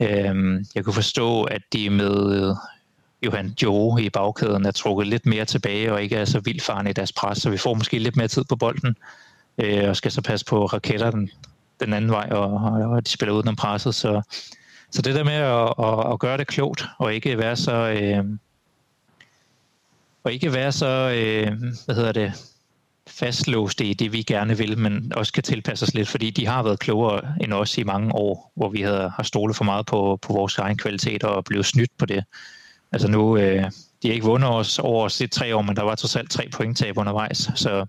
D: Øh, jeg kunne forstå, at de med Johan Joe i bagkæden er trukket lidt mere tilbage og ikke er så vildfarne i deres pres, så vi får måske lidt mere tid på bolden øh, og skal så passe på raketter den, den anden vej, og, og, og de spiller uden om presset, så så det der med at, at, at gøre det klogt, og ikke være så... Øh, og ikke være så, øh, hvad hedder det, fastlåste i det, vi gerne vil, men også kan tilpasse os lidt, fordi de har været klogere end os i mange år, hvor vi havde, har stolet for meget på, på vores egen kvalitet og blevet snydt på det. Altså nu, øh, de har ikke vundet os over os i tre år, men der var trods alt tre pointtab undervejs, så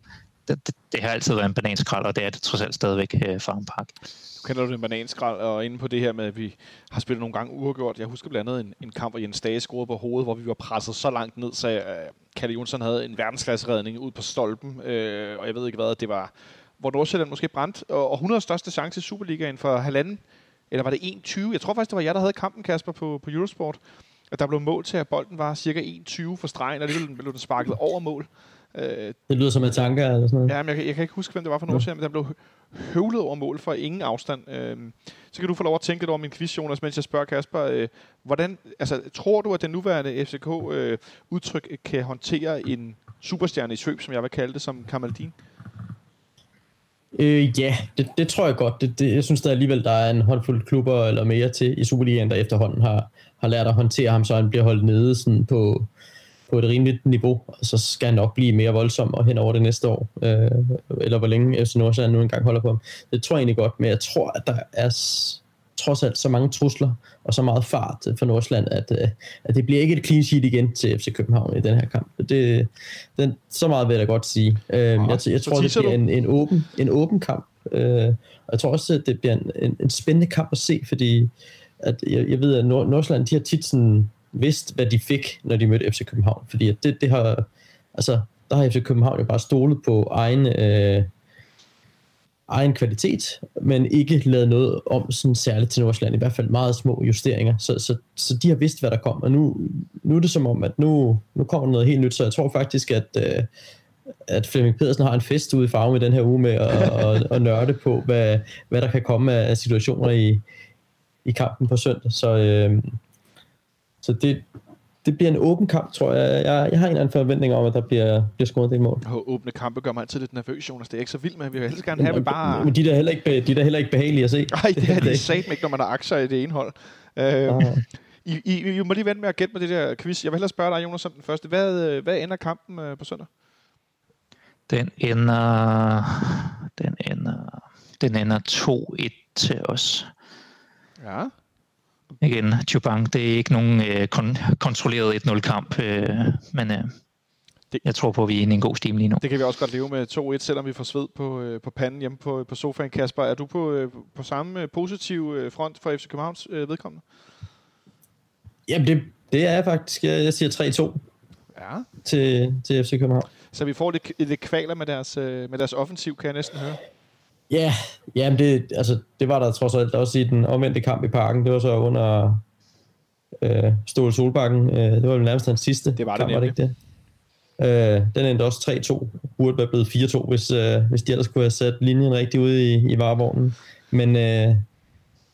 D: det, det, det har altid været en bananskrald, og det er det trods alt stadigvæk øh, Farm Park
B: kender du en bananskrald, og inde på det her med, at vi har spillet nogle gange uafgjort. Jeg husker blandt andet en, en kamp, hvor Jens Dage scorede på hovedet, hvor vi var presset så langt ned, så uh, Kalle Jonsson havde en verdensklasseredning ud på stolpen, øh, og jeg ved ikke hvad, det var, hvor Nordsjælland måske brændt, og, og 100 største chance i Superligaen for halvanden, eller var det 1-20? Jeg tror faktisk, det var jeg, der havde kampen, Kasper, på, på Eurosport, at der blev mål til, at bolden var cirka 1-20 for stregen, og det blev den sparket over mål.
C: Øh, det lyder som en tanke eller sådan noget.
B: Ja, men jeg, jeg kan ikke huske, hvem det var for nogle år men der blev høvlet over mål for ingen afstand. Øh, så kan du få lov at tænke lidt over min quiz, Jonas, mens jeg spørger Kasper, øh, hvordan, altså, tror du, at den nuværende FCK-udtryk øh, kan håndtere en superstjerne i svøb, som jeg vil kalde det, som Kamaldin?
C: Øh, ja, det, det tror jeg godt. Det, det, jeg synes der alligevel, der er en håndfuld klubber eller mere til i Superligaen, der efterhånden har, har lært at håndtere ham, så han bliver holdt nede sådan på, på et rimeligt niveau, og så skal han nok blive mere voldsom og hen over det næste år, øh, eller hvor længe FC Nordsjælland nu engang holder på ham. Det tror jeg egentlig godt, men jeg tror, at der er trods alt så mange trusler og så meget fart for Nordsjælland, at, øh, at det bliver ikke et clean sheet igen til FC København i den her kamp. Det, den, så meget vil jeg da godt sige. Øh, jeg, jeg, jeg tror, det bliver en, en, åben, en åben kamp, øh, og jeg tror også, at det bliver en, en, en spændende kamp at se, fordi at jeg, jeg ved, at Nord- Nordsjælland, de har tit sådan vidst, hvad de fik, når de mødte FC København. Fordi at det, det har, altså, der har FC København jo bare stolet på egen, øh, egen kvalitet, men ikke lavet noget om sådan særligt til Nordsjælland, i hvert fald meget små justeringer. Så, så, så de har vidst, hvad der kom, og nu, nu er det som om, at nu, nu kommer noget helt nyt, så jeg tror faktisk, at, øh, at Flemming Pedersen har en fest ude i farve med den her uge med at, at, at nørde på, hvad, hvad der kan komme af situationer i, i kampen på søndag. Så, øh, så det, det bliver en åben kamp, tror jeg. Jeg, jeg har en eller anden forventning om, at der bliver, bliver scoret det mål.
B: Og åbne kampe gør mig altid lidt nervøs, Jonas. Det er ikke så vildt, men vi vil helst gerne have, bare...
C: Men de er da heller ikke, de er da heller ikke behagelige at se.
B: Nej, det er de satme ikke, når man har aktier i det ene hold. Uh, I, I, I, må lige vente med at gætte på det der quiz. Jeg vil hellere spørge dig, Jonas, som den første. Hvad, hvad ender kampen uh, på søndag?
D: Den ender... Den ender... Den ender 2-1 til os.
B: Ja.
D: Igen, Chubang, det er ikke nogen øh, kon- kontrolleret 1-0-kamp, øh, men øh, det, jeg tror på, at vi er inde i en god stim lige nu.
B: Det kan vi også godt leve med 2-1, selvom vi får sved på, øh, på panden hjemme på, på sofaen. Kasper, er du på, øh, på samme øh, positiv øh, front for FC Københavns øh, vedkommende?
C: Jamen, det, det er jeg faktisk. Jeg, jeg siger 3-2
B: ja.
C: til, til FC København.
B: Så vi får lidt, lidt kvaler med deres, øh, med deres offensiv, kan jeg næsten høre.
C: Ja, yeah, det, altså, det var der trods alt også i den omvendte kamp i parken. Det var så under øh, Ståle Solbakken. Øh, det var jo nærmest hans sidste
B: det var
C: kamp,
B: det
C: var det ikke det? Øh, den endte også 3-2. Burde være blevet 4-2, hvis, øh, hvis de ellers kunne have sat linjen rigtig ude i, i varevognen. Men, øh,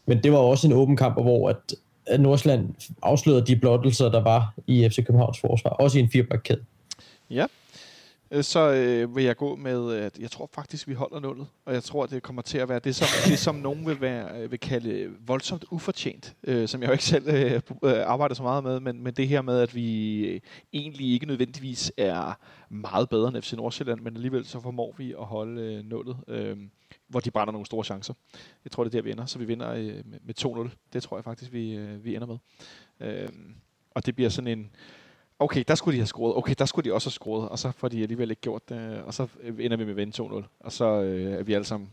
C: men det var også en åben kamp, hvor at, at Nordsjælland afslørede de blottelser, der var i FC Københavns forsvar. Også i en firebakkæde.
B: Ja, så øh, vil jeg gå med, at jeg tror faktisk, vi holder nullet. Og jeg tror, det kommer til at være det, som, det, som nogen vil, være, øh, vil kalde voldsomt ufortjent. Øh, som jeg jo ikke selv øh, øh, arbejder så meget med. Men, men det her med, at vi egentlig ikke nødvendigvis er meget bedre end FC Nordsjælland, men alligevel så formår vi at holde øh, nullet. Øh, hvor de brænder nogle store chancer. Jeg tror, det er der, vi ender. Så vi vinder øh, med, med 2-0. Det tror jeg faktisk, vi, øh, vi ender med. Øh, og det bliver sådan en okay, der skulle de have scoret, okay, der skulle de også have scoret, og så får de alligevel ikke gjort det, og så øh, ender vi med at vinde 2-0, og så øh, er vi alle sammen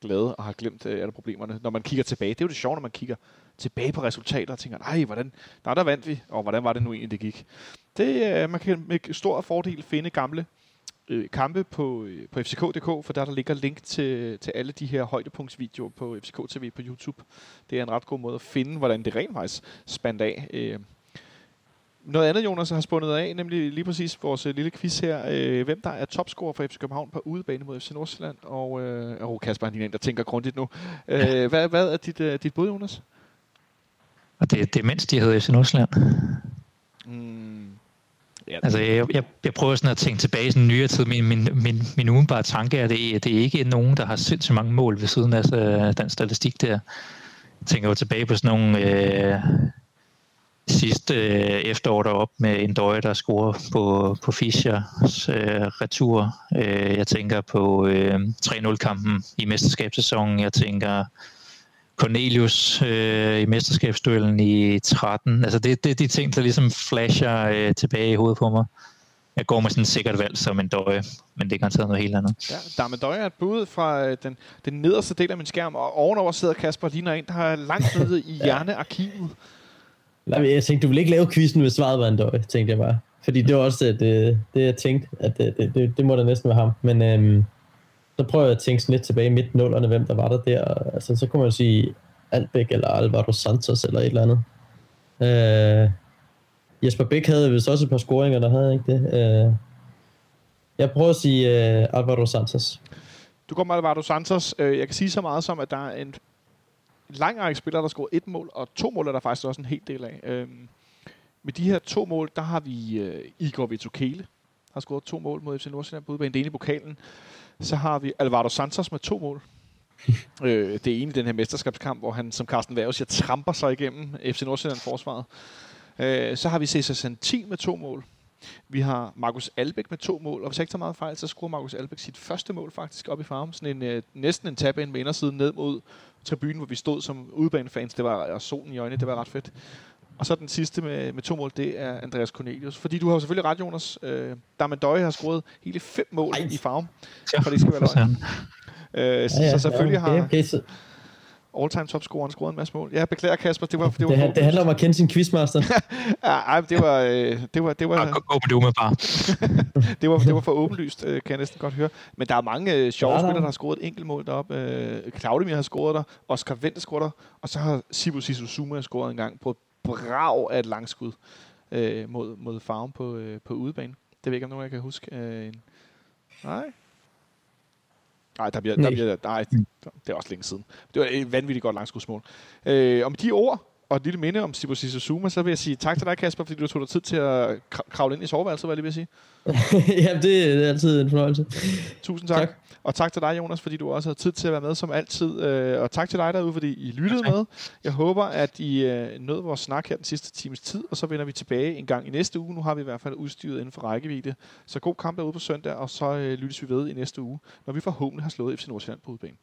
B: glade og har glemt øh, alle problemerne. Når man kigger tilbage, det er jo det sjove, når man kigger tilbage på resultater og tænker, nej, hvordan, nej, der vandt vi, og hvordan var det nu egentlig, det gik. Det, øh, man kan med stor fordel finde gamle øh, kampe på, øh, på fck.dk, for der der ligger link til, til alle de her højdepunktsvideoer på FCK TV på YouTube. Det er en ret god måde at finde, hvordan det rent faktisk spandt af. Øh, noget andet, Jonas har spundet af, nemlig lige præcis vores øh, lille quiz her. Øh, hvem der er topscorer for FC København på udebane mod FC Nordsjælland? Og, øh, oh, Kasper er en, der tænker grundigt nu. Øh, hvad, hvad er dit, øh, dit bud, Jonas?
D: Og det, det er mindst, de hedder FC Nordsjælland.
B: Mm.
D: Ja, altså, jeg, jeg, jeg prøver sådan at tænke tilbage i sådan nyere tid. Min, min, min, min umiddelbare tanke er, at det, det er ikke nogen, der har sindssygt mange mål ved siden af altså, den statistik der. Jeg tænker jo tilbage på sådan nogle... Øh, sidste øh, efterår derop med en døje, der scorer på, på Fischers øh, retur. Øh, jeg tænker på øh, 3-0-kampen i mesterskabssæsonen. Jeg tænker Cornelius øh, i mesterskabsduellen i 13. Altså det, det er de ting, der ligesom flasher øh, tilbage i hovedet på mig. Jeg går med sådan et sikkert valg som en døje, men det er garanteret noget helt andet.
B: Ja, der med døje er et bud fra øh, den, den nederste del af min skærm, og ovenover sidder Kasper ligner en, der har langt nede i hjernearkivet.
C: Nej, jeg tænkte, du ville ikke lave quizzen, hvis svaret var en døj, tænkte jeg bare. Fordi det var også det, det, det jeg tænkte, at det, det, det, må da næsten være ham. Men øhm, så prøver jeg at tænke sådan lidt tilbage i midt nullerne, hvem der var der der. Altså, så kunne man jo sige Albæk eller Alvaro Santos eller et eller andet. Øh, Jesper Bæk havde vist også et par scoringer, der havde ikke det. Øh, Jeg prøver at sige øh, Alvaro Santos.
B: Du går med Alvaro Santos. Øh, jeg kan sige så meget som, at der er en lang række spillere, der scorer et mål, og to mål er der faktisk også en hel del af. Øhm, med de her to mål, der har vi uh, Igor Vitokele, har scoret to mål mod FC Nordsjælland på udbanen. Det ene i pokalen. Så har vi Alvaro Santos med to mål. øh, det ene i den her mesterskabskamp, hvor han, som Carsten Værge siger, tramper sig igennem FC Nordsjælland forsvaret. Øh, så har vi Cesar Santin med to mål. Vi har Markus Albæk med to mål, og hvis jeg ikke tager meget fejl, så skruer Markus Albæk sit første mål faktisk op i farven. Sådan en, øh, næsten en tab ind med indersiden ned mod tribunen, hvor vi stod som udebanefans. Det var og solen i øjnene, det var ret fedt. Og så den sidste med, med to mål, det er Andreas Cornelius. Fordi du har jo selvfølgelig ret, Jonas. Øh, Darman Døje har scoret hele fem mål Ej. i farven, for det skal være løgn. Øh, så, ja, ja, så selvfølgelig ja, okay, okay, så all-time topscorer scoret en masse mål. Ja, beklager Kasper, det var...
C: Det, var det, det handler om at kende sin quizmaster.
B: ja, det var... Øh, det var, det var
D: gå, gå på det umiddelbare.
B: det, var, det var for åbenlyst, øh, kan jeg næsten godt høre. Men der er mange øh, sjove ja, spillere, der har scoret et enkelt mål deroppe. Øh, Claudemir har scoret der, Oscar Vendt har scoret der, og så har Sibu Sisuzuma scoret en gang på et brag af et langskud øh, mod, mod farven på, øh, på udebane. Det ved jeg ikke, om nogen jeg kan huske. Øh, nej, Nej, der bliver, der bliver, nej, det er også længe siden. Det var et vanvittigt godt langskudsmål. Øh, om de ord, og et lille minde om Sibo Zuma, så vil jeg sige tak til dig, Kasper, fordi du tog dig tid til at kravle ind i soveværelset, hvad jeg lige vil sige.
C: ja, det er altid en fornøjelse.
B: Tusind tak. tak. Og tak til dig, Jonas, fordi du også har tid til at være med som altid. Øh, og tak til dig derude, fordi I lyttede med. Jeg håber, at I øh, nåede vores snak her den sidste times tid, og så vender vi tilbage en gang i næste uge. Nu har vi i hvert fald udstyret inden for rækkevidde. Så god kamp derude på søndag, og så øh, lyttes vi ved i næste uge, når vi forhåbentlig har slået FC Nordsjælland på udbanen.